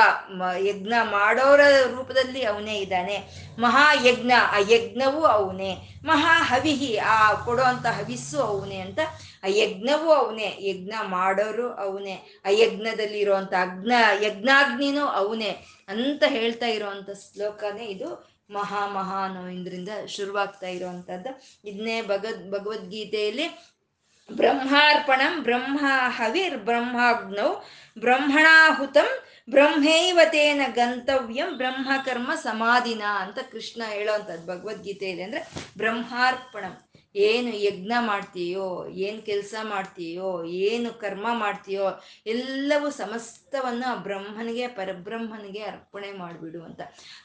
ಯಜ್ಞ ಮಾಡೋರ ರೂಪದಲ್ಲಿ ಅವನೇ ಇದ್ದಾನೆ. ಮಹಾಯಜ್ಞ, ಆ ಯಜ್ಞವೂ ಅವನೇ. ಮಹಾ ಹವಿಹಿ ಆ ಕೊಡುವಂಥ ಹವಿಸ್ಸು ಅವನೇ ಅಂತ ಆ ಯಜ್ಞವೂ ಅವನೇ, ಯಜ್ಞ ಮಾಡೋರು ಅವನೇ, ಆ ಯಜ್ಞದಲ್ಲಿ ಇರುವಂತ ಅಗ್ನ, ಯಜ್ಞಾಗ್ನಿನೂ ಅವನೇ ಅಂತ ಹೇಳ್ತಾ ಇರುವಂತ ಶ್ಲೋಕನೇ ಇದು ಮಹಾ ಮಹಾ ಅನ್ನೋ ಇಂದ್ರಿಂದ ಶುರುವಾಗ್ತಾ ಇರುವಂತದ್ದು ಇದನ್ನೇ ಭಗವದ್ ಭಗವದ್ಗೀತೆಯಲ್ಲಿ ಬ್ರಹ್ಮಾರ್ಪಣಂ ಬ್ರಹ್ಮ ಹವಿರ್ ಬ್ರಹ್ಮಾಗ್ನೌ ಬ್ರಹ್ಮಣಾಹುತಂ ಬ್ರಹ್ಮೈವತೇನ ಗಂತವ್ಯಂ ಬ್ರಹ್ಮಕರ್ಮ ಸಮಾಧಿನ ಅಂತ ಕೃಷ್ಣ ಹೇಳೋವಂಥದ್ದು ಭಗವದ್ಗೀತೆಯಲ್ಲಿ ಅಂದ್ರೆ ಬ್ರಹ್ಮಾರ್ಪಣಂ. ಏನು ಯಜ್ಞ ಮಾಡ್ತೀಯೋ, ಏನು ಕೆಲಸ ಮಾಡ್ತೀಯೋ, ಏನು ಕರ್ಮ ಮಾಡ್ತೀಯೋ, ಎಲ್ಲವೂ ಸಮಸ್ತವನ್ನ ಬ್ರಹ್ಮನಿಗೆ, ಪರಬ್ರಹ್ಮನಿಗೆ ಅರ್ಪಣೆ ಮಾಡಿಬಿಡು ಅಂತ.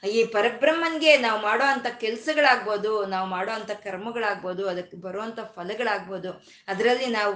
ಈ ಪರಬ್ರಹ್ಮನಿಗೆ ನಾವು ಮಾಡೋ ಅಂಥ ಕೆಲಸಗಳಾಗ್ಬೋದು, ನಾವು ಮಾಡೋ ಅಂಥ ಕರ್ಮಗಳಾಗ್ಬೋದು, ಅದಕ್ಕೆ ಬರುವಂಥ ಫಲಗಳಾಗ್ಬೋದು, ಅದರಲ್ಲಿ ನಾವು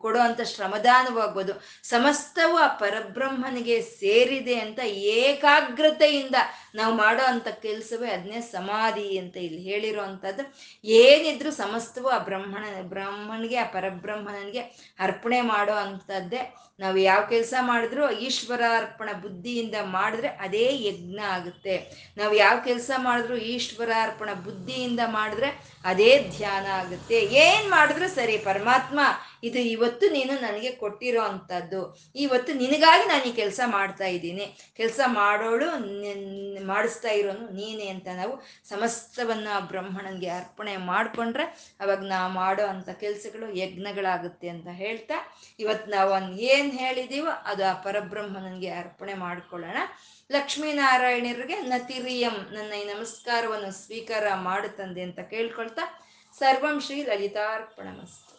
ಕೊಡೋ ಅಂಥ ಶ್ರಮದಾನವಾಗ್ಬೋದು ಸಮಸ್ತವು ಆ ಪರಬ್ರಹ್ಮನಿಗೆ ಸೇರಿದೆ ಅಂತ ಏಕಾಗ್ರತೆಯಿಂದ ನಾವು ಮಾಡೋ ಅಂಥ ಕೆಲಸವೇ ಅದನ್ನೇ ಸಮಾಧಿ ಅಂತ ಇಲ್ಲಿ ಹೇಳಿರೋ ಅಂಥದ್ದು. ಏನಿದ್ರು ಸಮಸ್ತವು ಆ ಬ್ರಹ್ಮಣ, ಬ್ರಹ್ಮನಿಗೆ, ಆ ಪರಬ್ರಹ್ಮನಿಗೆ ಅರ್ಪಣೆ ಮಾಡೋ ಅಂಥದ್ದೇ. ನಾವು ಯಾವ ಕೆಲಸ ಮಾಡಿದ್ರು ಈಶ್ವರ ಅರ್ಪಣ ಬುದ್ಧಿಯಿಂದ ಮಾಡಿದ್ರೆ ಅದೇ ಯಜ್ಞ ಆಗುತ್ತೆ. ನಾವು ಯಾವ ಕೆಲಸ ಮಾಡಿದ್ರು ಈಶ್ವರ ಅರ್ಪಣ ಬುದ್ಧಿಯಿಂದ ಮಾಡಿದ್ರೆ ಅದೇ ಧ್ಯಾನ ಆಗುತ್ತೆ. ಏನ್ ಮಾಡಿದ್ರು ಸರಿ, ಪರಮಾತ್ಮ, ಇದು ಇವತ್ತು ನೀನು ನನಗೆ ಕೊಟ್ಟಿರೋ ಅಂಥದ್ದು. ಇವತ್ತು ನಿನಗಾಗಿ ನಾನು ಈ ಕೆಲಸ ಮಾಡ್ತಾ ಇದ್ದೀನಿ. ಕೆಲಸ ಮಾಡೋಳು ಮಾಡಿಸ್ತಾ ಇರೋನು ನೀನೇ ಅಂತ ನಾವು ಸಮಸ್ತವನ್ನ ಬ್ರಹ್ಮಣನ್ಗೆ ಅರ್ಪಣೆ ಮಾಡಿಕೊಂಡ್ರೆ ಅವಾಗ ನಾ ಮಾಡೋ ಅಂಥ ಕೆಲಸಗಳು ಯಜ್ಞಗಳಾಗುತ್ತೆ ಅಂತ ಹೇಳ್ತಾ ಇವತ್ತು ನಾವು ಏನು ಹೇಳಿದೀವೋ ಅದು ಆ ಪರಬ್ರಹ್ಮನಿಗೆ ಅರ್ಪಣೆ ಮಾಡ್ಕೊಳ್ಳೋಣ. ಲಕ್ಷ್ಮೀನಾರಾಯಣರಿಗೆ ನತಿರಿಯಂ ನನ್ನ ಈ ನಮಸ್ಕಾರವನ್ನು ಸ್ವೀಕಾರ ಮಾಡುತ್ತಂದೆ ಅಂತ ಕೇಳ್ಕೊಳ್ತಾ ಸರ್ವಂ ಶ್ರೀ ಲಲಿತಾರ್ಪಣಮಸ್ತು.